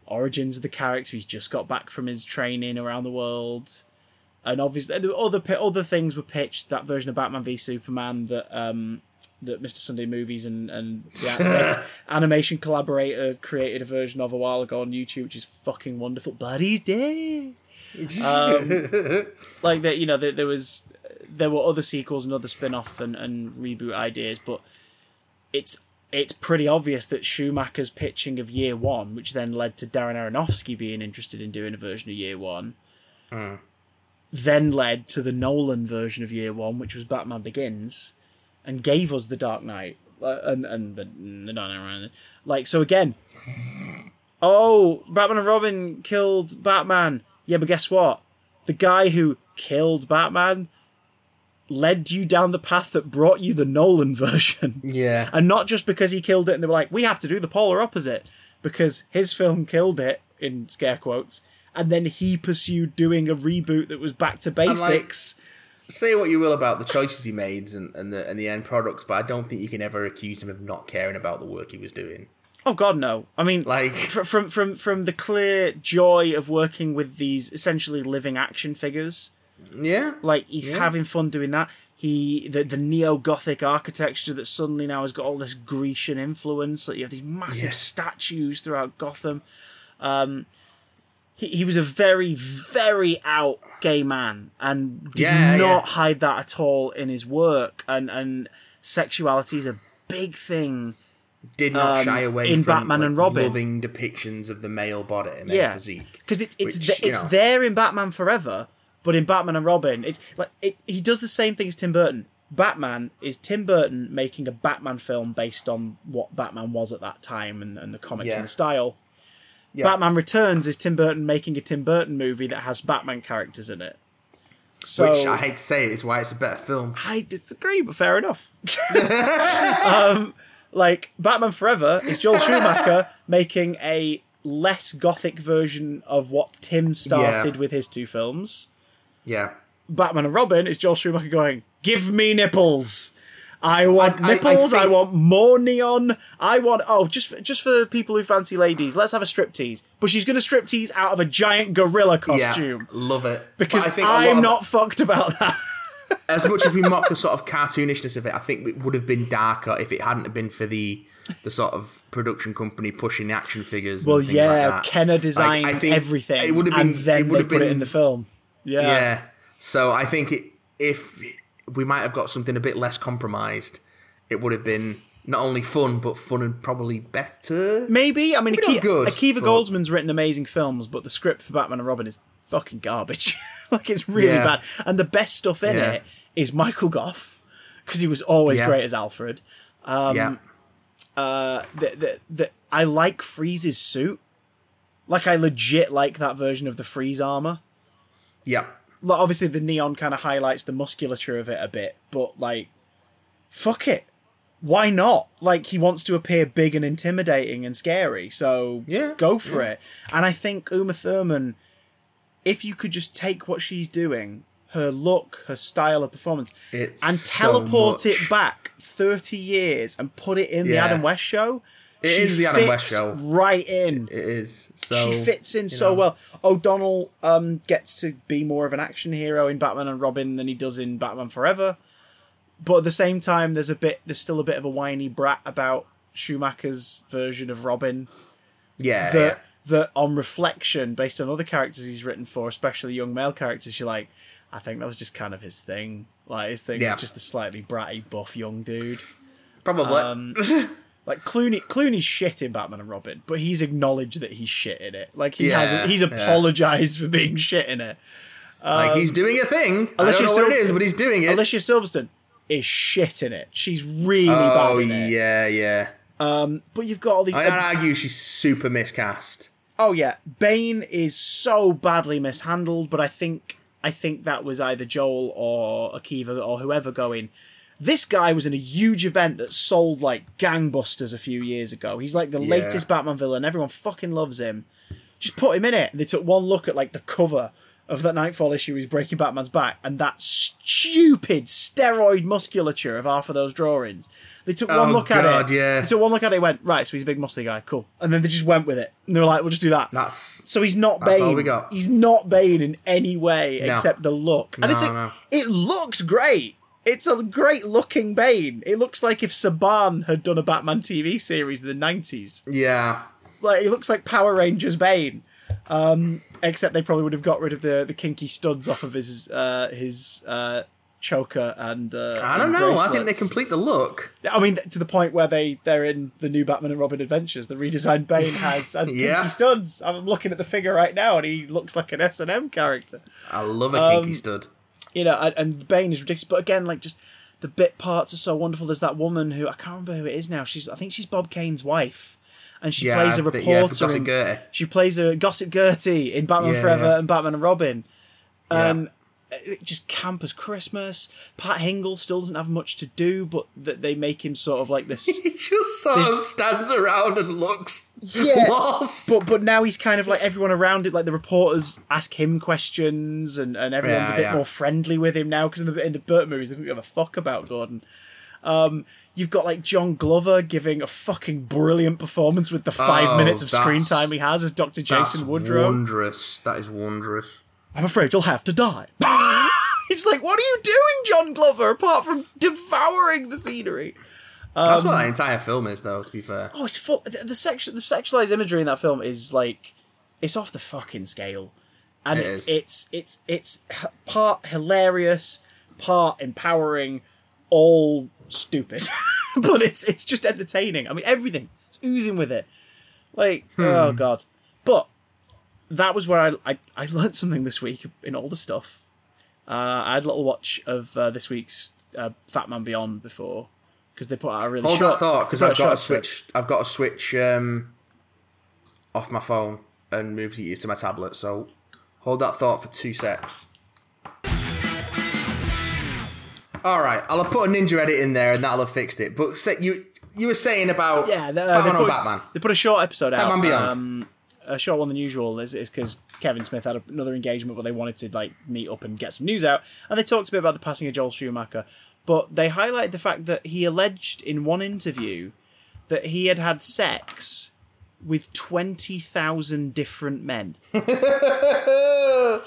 origins of the character. He's just got back from his training around the world, and obviously other other things were pitched. That version of Batman v Superman that um, that Mr. Sunday Movies and and animation collaborator created a version of a while ago on YouTube, which is fucking wonderful. But he's dead. Um, like that, you know, there, there was there were other sequels and other spin-off and, and reboot ideas, but it's it's pretty obvious that Schumacher's pitching of Year One, which then led to Darren Aronofsky being interested in doing a version of Year One, then led to the Nolan version of Year One, which was Batman Begins, and gave us the Dark Knight uh, and and the, the Dark Knight. Like so again. Oh, Batman and Robin killed Batman. Yeah, but guess what? The guy who killed Batman led you down the path that brought you the Nolan version. Yeah. And not just because he killed it and they were like, we have to do the polar opposite. Because his film killed it, in scare quotes, and then he pursued doing a reboot that was back to basics. Say what you will about the choices he made and, and the and the end products, but I don't think you can ever accuse him of not caring about the work he was doing. oh god, no. I mean Like- fr- from from from the clear joy of working with these essentially living action figures. Yeah. Like he's Yeah. having fun doing that. He the the neo gothic architecture that suddenly now has got all this Grecian influence. Like you have these massive Yeah. statues throughout Gotham. Um, he he was a very very out gay man and did Yeah, not yeah. hide that at all in his work. And and sexuality is a big thing. Did not Um, shy away in from Batman like, and Robin. loving depictions of the male body and Yeah. physique. because it's it's Which, th- you it's know. there in Batman Forever, but in Batman and Robin, it's like it, he does the same thing as Tim Burton. Batman is Tim Burton making a Batman film based on what Batman was at that time and, and the comics Yeah. and the style. Yeah. Batman Returns is Tim Burton making a Tim Burton movie that has Batman characters in it. So Which I hate to say is why it's a better film. I disagree, but fair enough. um, like Batman Forever is Joel Schumacher making a less gothic version of what Tim started Yeah. with his two films. Yeah. Batman and Robin is Joel Schumacher going, "Give me nipples." I want I- I nipples. I, think- want more neon. I want oh, just just for the people who fancy ladies, let's have a striptease. But she's going to striptease out of a giant gorilla costume Yeah. Love it. because But I think I'm of- not fucked about that. as much as we mock the sort of cartoonishness of it, I think it would have been darker if it hadn't been for the the sort of production company pushing the action figures. Well, and yeah, like that. Kenner designed Like, I everything, It would have been. and then it would have put been, it in the film. Yeah, Yeah. So I think it, if we might have got something a bit less compromised, it would have been not only fun but fun and probably better. maybe. I mean, Maybe Aki- good, Akiva but- Goldsman's written amazing films, but the script for Batman and Robin is fucking garbage. like it's really Yeah. bad, and the best stuff in Yeah. it is Michael Gough because he was always Yeah. great as Alfred. Um, yeah. Uh, the, the, the, I like Freeze's suit. Like I legit like that version of the Freeze armor. Yeah. Obviously the neon kind of highlights the musculature of it a bit, but like, fuck it, why not? Like he wants to appear big and intimidating and scary, so Yeah, go for it. And I think Uma Thurman, if you could just take what she's doing, her look, her style of performance, It's and so teleport it back thirty years and put it in the Adam West show. It she is the Adam West show. right in It is. So she fits in so know. well. O'Donnell um, gets to be more of an action hero in Batman and Robin than he does in Batman Forever. But at the same time, there's a bit, there's still a bit of a whiny brat about Schumacher's version of Robin. Yeah. That, yeah. that on reflection, based on other characters he's written for, especially young male characters, you're like, I think that was just kind of his thing. Like his thing Yeah. was just a slightly bratty, buff young dude. Probably. Um, like Clooney, Clooney's shit in Batman and Robin, but he's acknowledged that he's shit in it. Like he Yeah, hasn't, he's yeah. apologized for being shit in it. like he's um, doing a thing. I Alicia don't know what it Sil- is, but he's doing it. Alicia Silverstone is shit in it. She's really oh bad in it. yeah, yeah. Um, but you've got all these. I'd argue she's super miscast. oh yeah, Bane is so badly mishandled, but I think I think that was either Joel or Akiva or whoever going. This guy was in a huge event that sold like gangbusters a few years ago. He's like the Yeah. latest Batman villain. Everyone fucking loves him. Just put him in it. They took one look at like the cover of that Knightfall issue. He's breaking Batman's back, and that stupid steroid musculature of half of those drawings. They took one Oh, look at it. yeah. They took one look at it. and Went right. So he's a big muscly guy. Cool. And then they just went with it. And they were like, "We'll just do that." That's So he's not That's Bane. all we got. He's not Bane in any way No. except the look. And No, it's a, no. it looks great. It's a great looking Bane. It looks like if Saban had done a Batman TV series in the nineties. yeah. Like it looks like Power Rangers Bane. Um, except they probably would have got rid of the, the kinky studs off of his uh, his uh, choker and uh, I don't and know. I think they complete the look. I mean, to the point where they they're in the new Batman and Robin Adventures. The redesigned Bane has has Yeah. kinky studs. I'm looking at the figure right now, and he looks like an S and M character. I love a Um, kinky stud. You know, and, and Bane is ridiculous. But again, like just the bit parts are so wonderful. There's that woman who I can't remember who it is now. She's I think she's Bob Kane's wife, and she Yeah, plays a reporter. yeah, Gossip in- Gertie. She plays a Gossip Gertie in Batman Yeah, Forever yeah. and Batman and Robin. Yeah. Um, just camp as Christmas. Pat Hingle still doesn't have much to do, but that they make him sort of like this. He just sort of stands around and looks Yeah. lost. But but now he's kind of like everyone around it. Like the reporters ask him questions, and, and everyone's Yeah, a bit yeah. more friendly with him now because in the in the Burt movies they don't give a fuck about Gordon. Um, you've got like John Glover giving a fucking brilliant performance with the five Oh, minutes of screen time he has as Doctor That's Jason Woodrue. wondrous. That is wondrous. I'm afraid you'll have to die. it's like, what are you doing, John Glover? Apart from devouring the scenery. That's Um, what that entire film is, though. To be fair, Oh, it's full. The, the section, the sexualized imagery in that film is like, it's off the fucking scale, and It it's is. it's it's it's part hilarious, part empowering, all stupid, but it's it's just entertaining. I mean, everything it's oozing with it. Like, Hmm. oh god, but that was where I I, I learned something this week in all the stuff. Uh, I had a little watch of uh, this week's uh, Fat Man Beyond before because they put out a really hold short. that thought because they put I've got to a switch. I've got to switch um, off my phone and move it to my tablet. So hold that thought for two secs. All right, I'll have put a ninja edit in there, and that'll have fixed it. But say, you you were saying about Yeah, they, uh, Batman they put, Batman. They put a short episode out. Batman Beyond. Um, a short one than usual is because Kevin Smith had another engagement where they wanted to like meet up and get some news out, and they talked a bit about the passing of Joel Schumacher. But they highlighted the fact that he alleged in one interview that he had had sex with twenty thousand different men.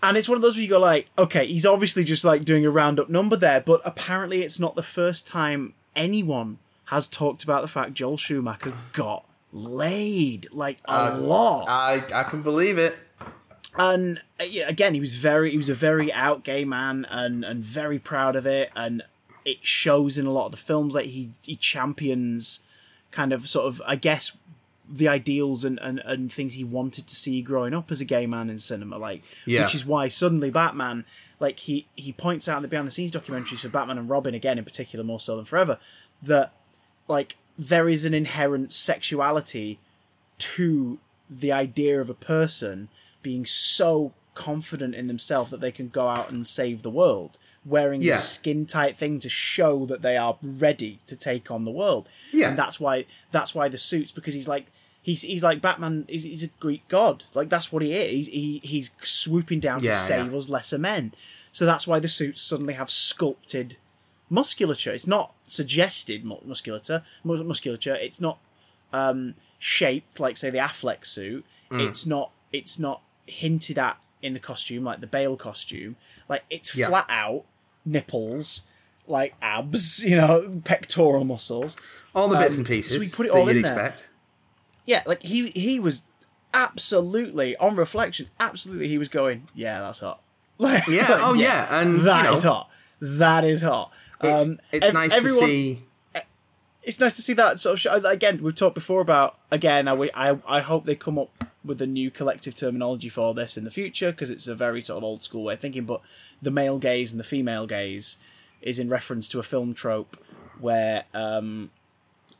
And it's one of those where you go like, okay, he's obviously just like doing a roundup number there, but apparently it's not the first time anyone has talked about the fact Joel Schumacher got laid like a lot. I I can believe it. and uh, yeah, again, he was very he was a very out gay man and and very proud of it, and it shows in a lot of the films. Like he he champions kind of sort of I guess the ideals and, and, and things he wanted to see growing up as a gay man in cinema, like Yeah. which is why suddenly Batman, like he he points out in the behind the scenes documentaries for Batman and Robin again in particular more so than forever that like there is an inherent sexuality to the idea of a person being so confident in themselves that they can go out and save the world wearing Yeah. this skin tight thing to show that they are ready to take on the world Yeah. and that's why that's why the suits because he's like he's he's like batman he's, he's a greek god like that's what he is he's, he, he's swooping down to save yeah. us lesser men so that's why the suits suddenly have sculpted musculature. It's not suggested musculature. Musculature. It's not um, shaped like say the Affleck suit. Mm. It's not. It's not hinted at in the costume like the Bale costume. Like it's Yeah. flat out nipples, like abs. You know, pectoral muscles. All the bits Um, and pieces so we put it all you'd in there. expect. Yeah, like he he was absolutely on reflection. Absolutely, he was going. Yeah, that's hot. Like, Yeah. Oh yeah. And that you know, is hot. That is hot. It's, Um, it's ev- nice everyone- to see. It's nice to see that sort of show. Again, we've talked before about. Again, I, I, I hope they come up with a new collective terminology for this in the future because it's a very sort of old school way of thinking. But the male gaze and the female gaze is in reference to a film trope where um,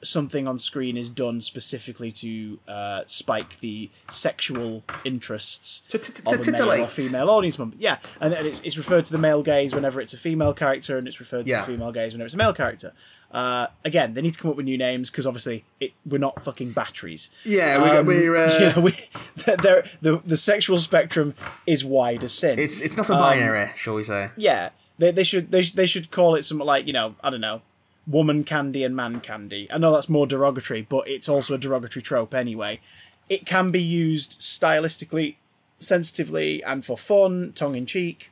something on screen is done specifically to uh, spike the sexual interests To- to- to of a male or female audience member. Yeah, and it's, it's referred to the male gaze whenever it's a female character, and it's referred to Yeah. the female gaze whenever it's a male character. Uh, again, they need to come up with new names because obviously it, we're not fucking batteries. Yeah, we got, Um, we're. Uh, you know, we, they're, the the sexual spectrum is wide as sin. it's it's not a um, binary, shall we say? yeah, they, they should they, they should call it something like you know I don't know, woman candy and man candy. I know that's more derogatory, but it's also a derogatory trope anyway. It can be used stylistically, sensitively, and for fun, tongue in cheek,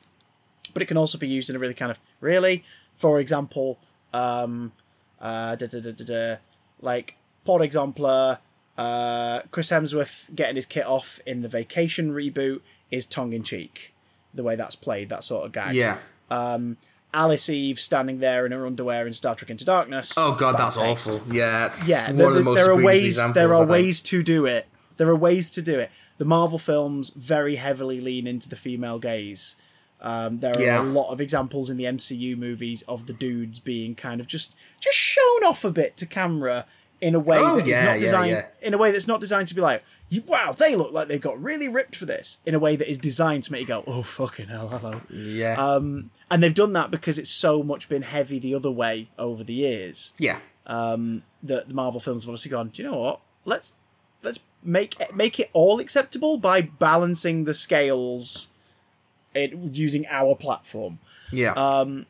but it can also be used in a really kind of really, for example, um, uh, da, da, da, da, da, like for example, uh, Chris Hemsworth getting his kit off in the Vacation reboot is tongue in cheek. The way that's played, that sort of gag Yeah. and Alice Eve standing there in her underwear in Star Trek Into Darkness. Oh god, Bad that's taste. awful. Yeah, it's Yeah, one there, of the most there are ways. examples, There are ways to do it. There are ways to do it. The Marvel films very heavily lean into the female gaze. Um, there are Yeah. a lot of examples in the MCU movies of the dudes being kind of just just shown off a bit to camera in a way Oh, that is yeah, not designed yeah. in a way that's not designed to be like, wow, they look like they got really ripped for this. In a way that is designed to make you go, oh fucking hell, hello. Yeah, Um, and they've done that because it's so much been heavy the other way over the years yeah, um, that the Marvel films have obviously gone. Do you know what? Let's let's make make it all acceptable by balancing the scales, it, using our platform. yeah. Um,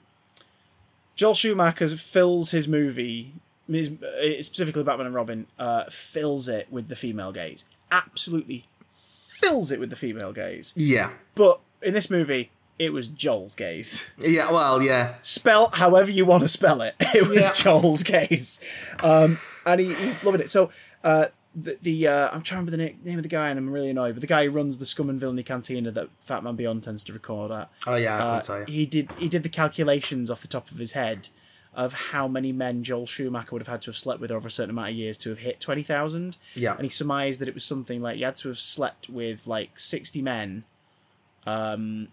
Joel Schumacher fills his movie, uh, specifically Batman and Robin, uh, fills it with the female gaze. Absolutely fills it with the female gaze. yeah, But in this movie, it was Joel's gaze yeah. Well, yeah, spell however you want to spell it. It was Yeah. Joel's case, um, and he, he's loving it. So uh, the the uh, I'm trying to remember the name of the guy, and I'm really annoyed. But the guy who runs the Scum and Villainy Cantina that Fat Man Beyond tends to record at. Oh yeah, I Uh, can tell you. he did he did the calculations off the top of his head of how many men Joel Schumacher would have had to have slept with over a certain amount of years to have hit twenty thousand. Yeah. and he surmised that it was something like you had to have slept with like sixty men, um,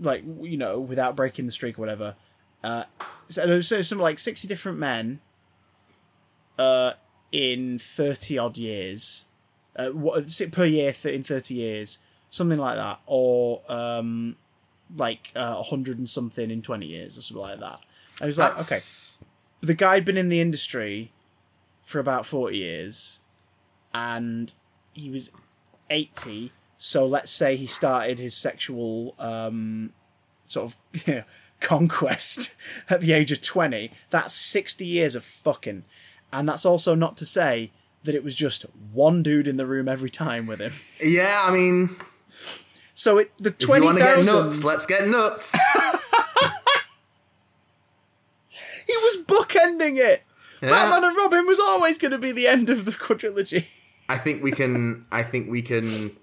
like you know without breaking the streak or whatever. Uh, so, so something like sixty different men, uh, in thirty odd years, uh, what per year th- in thirty years, something like that, or um, like uh, a hundred and something in twenty years or something like that. I was like, okay, the guy'd been in the industry for about 40 years and he was 80 so let's say he started his sexual um, sort of you know, conquest at the age of 20 that's 60 years of fucking. And that's also not to say that it was just one dude in the room every time with him. Yeah, I mean, so it the if you want get 20,000 nuts, let's get nuts. he was bookending it Yeah. Batman and Robin was always going to be the end of the quadrilogy I think we can. I think we can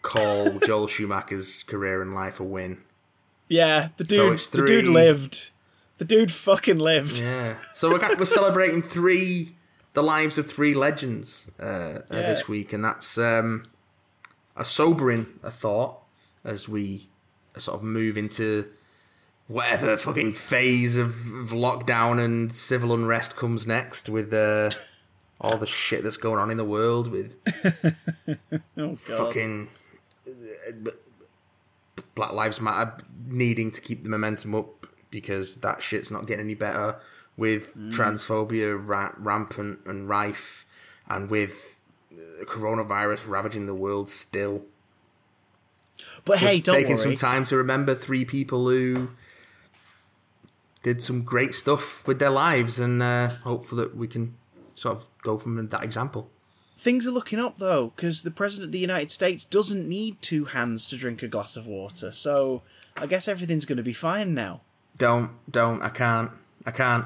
call Joel Schumacher's career and life a win. Yeah, the dude, So the dude lived. The dude fucking lived. Yeah. So we're we're celebrating three the lives of three legends uh, uh, Yeah. this week, and that's um, a sobering a thought as we sort of move into whatever fucking phase of, of lockdown and civil unrest comes next with uh, all the shit that's going on in the world with Oh fucking uh, Black Lives Matter needing to keep the momentum up because that shit's not getting any better with transphobia ra- rampant and rife and with uh, coronavirus ravaging the world still. But Just hey, don't taking worry. some time to remember three people who did some great stuff with their lives and uh, hopeful that we can sort of go from that example. Things are looking up though, because the president of the United States doesn't need two hands to drink a glass of water. So I guess everything's going to be fine now. Don't, don't, I can't, I can't.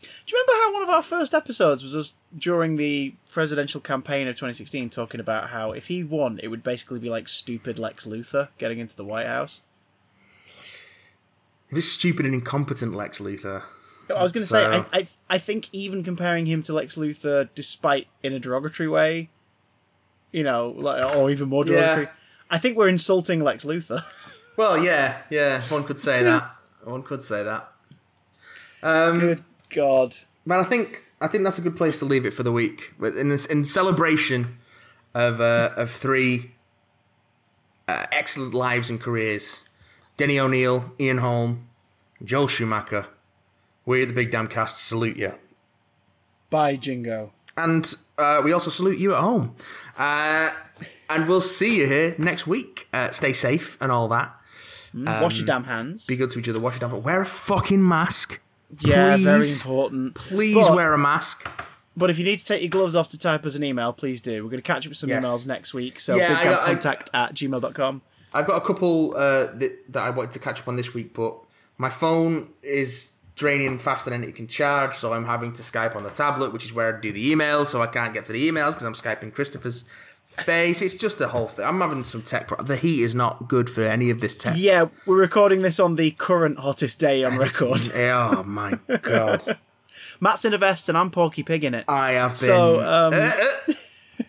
Do you remember how one of our first episodes was us during the presidential campaign of 2016 talking about how if he won, it would basically be like stupid Lex Luthor getting into the White House? This stupid and incompetent Lex Luthor. I was going to say, I, I, I think even comparing him to Lex Luthor, despite in a derogatory way, you know, like, or even more Yeah. derogatory, I think we're insulting Lex Luthor. Well, yeah, yeah, one could say that. One could say that. Um, Good God. but I think I think that's a good place to leave it for the week. In this in celebration of uh, of three uh, excellent lives and careers, Denny O'Neil, Ian Holm, Joel Schumacher. We at the Big Damn Cast salute you. Bye, Jingo. And uh, we also salute you at home. Uh, and we'll see you here next week. Uh, stay safe and all that. Wash your damn hands. Be good to each other. Wash your damn. But wear a fucking mask. yeah, very important. Please But- wear a mask. But if you need to take your gloves off to type us an email, please do. We're going to catch up with some Yes. emails next week. So Yeah, I got- I- bigdamcontact at gmail.com. I've got a couple uh, that, that I wanted to catch up on this week, but my phone is draining faster than it can charge, so I'm having to Skype on the tablet, which is where I do the emails, so I can't get to the emails because I'm Skyping Christopher's face. It's just a whole thing. I'm having some tech. Pro- the heat is not good for any of this tech. Yeah, we're recording this on the current hottest day on record. oh my god! Matt's in a vest and I'm Porky Pig in it. I have been. So, um,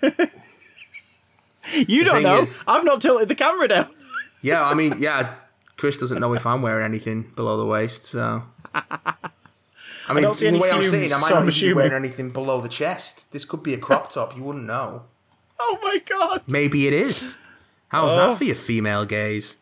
Uh, uh, you don't know. is- I've not tilted the camera down. yeah, I mean, yeah. Chris doesn't know if I'm wearing anything below the waist, so. I mean, see the way I'm sitting, I might so I'm not be assuming. wearing anything below the chest. This could be a crop top. You wouldn't know. Oh my god. Maybe it is. How's Oh. that for your female gaze?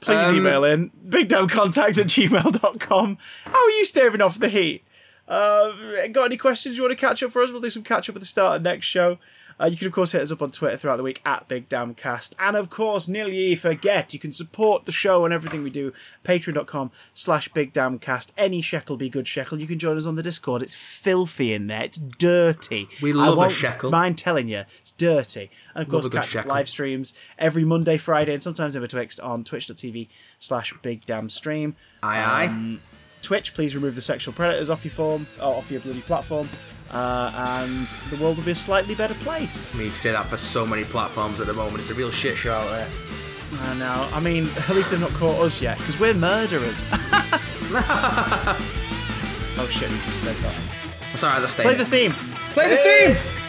Please Um, email in bigdamcontact at gmail.com. How are you staving off the heat? Uh, got any questions you want to catch up for us? We'll do some catch up at the start of next show. Uh, you can, of course, hit us up on Twitter throughout the week at Big Damn Cast. And, of course, nearly forget, you can support the show and everything we do. Patreon.com slash Big Damn Cast. Any shekel be good shekel. You can join us on the Discord. It's filthy in there. It's dirty. We love a shekel. mind telling you. It's dirty. And, of course, catch live streams every Monday, Friday, and sometimes in betwixt on twitch.tv slash Big Damn Stream. Aye, aye. Um, Twitch, please remove the sexual predators off your form, or off your bloody platform, uh, and the world will be a slightly better place. I mean, you say that for so many platforms at the moment. It's a real shit show out there. I know. I mean, at least they've not caught us yet, because we're murderers. oh shit, we just said that. Let's stay. Play the theme. Play the Hey! theme.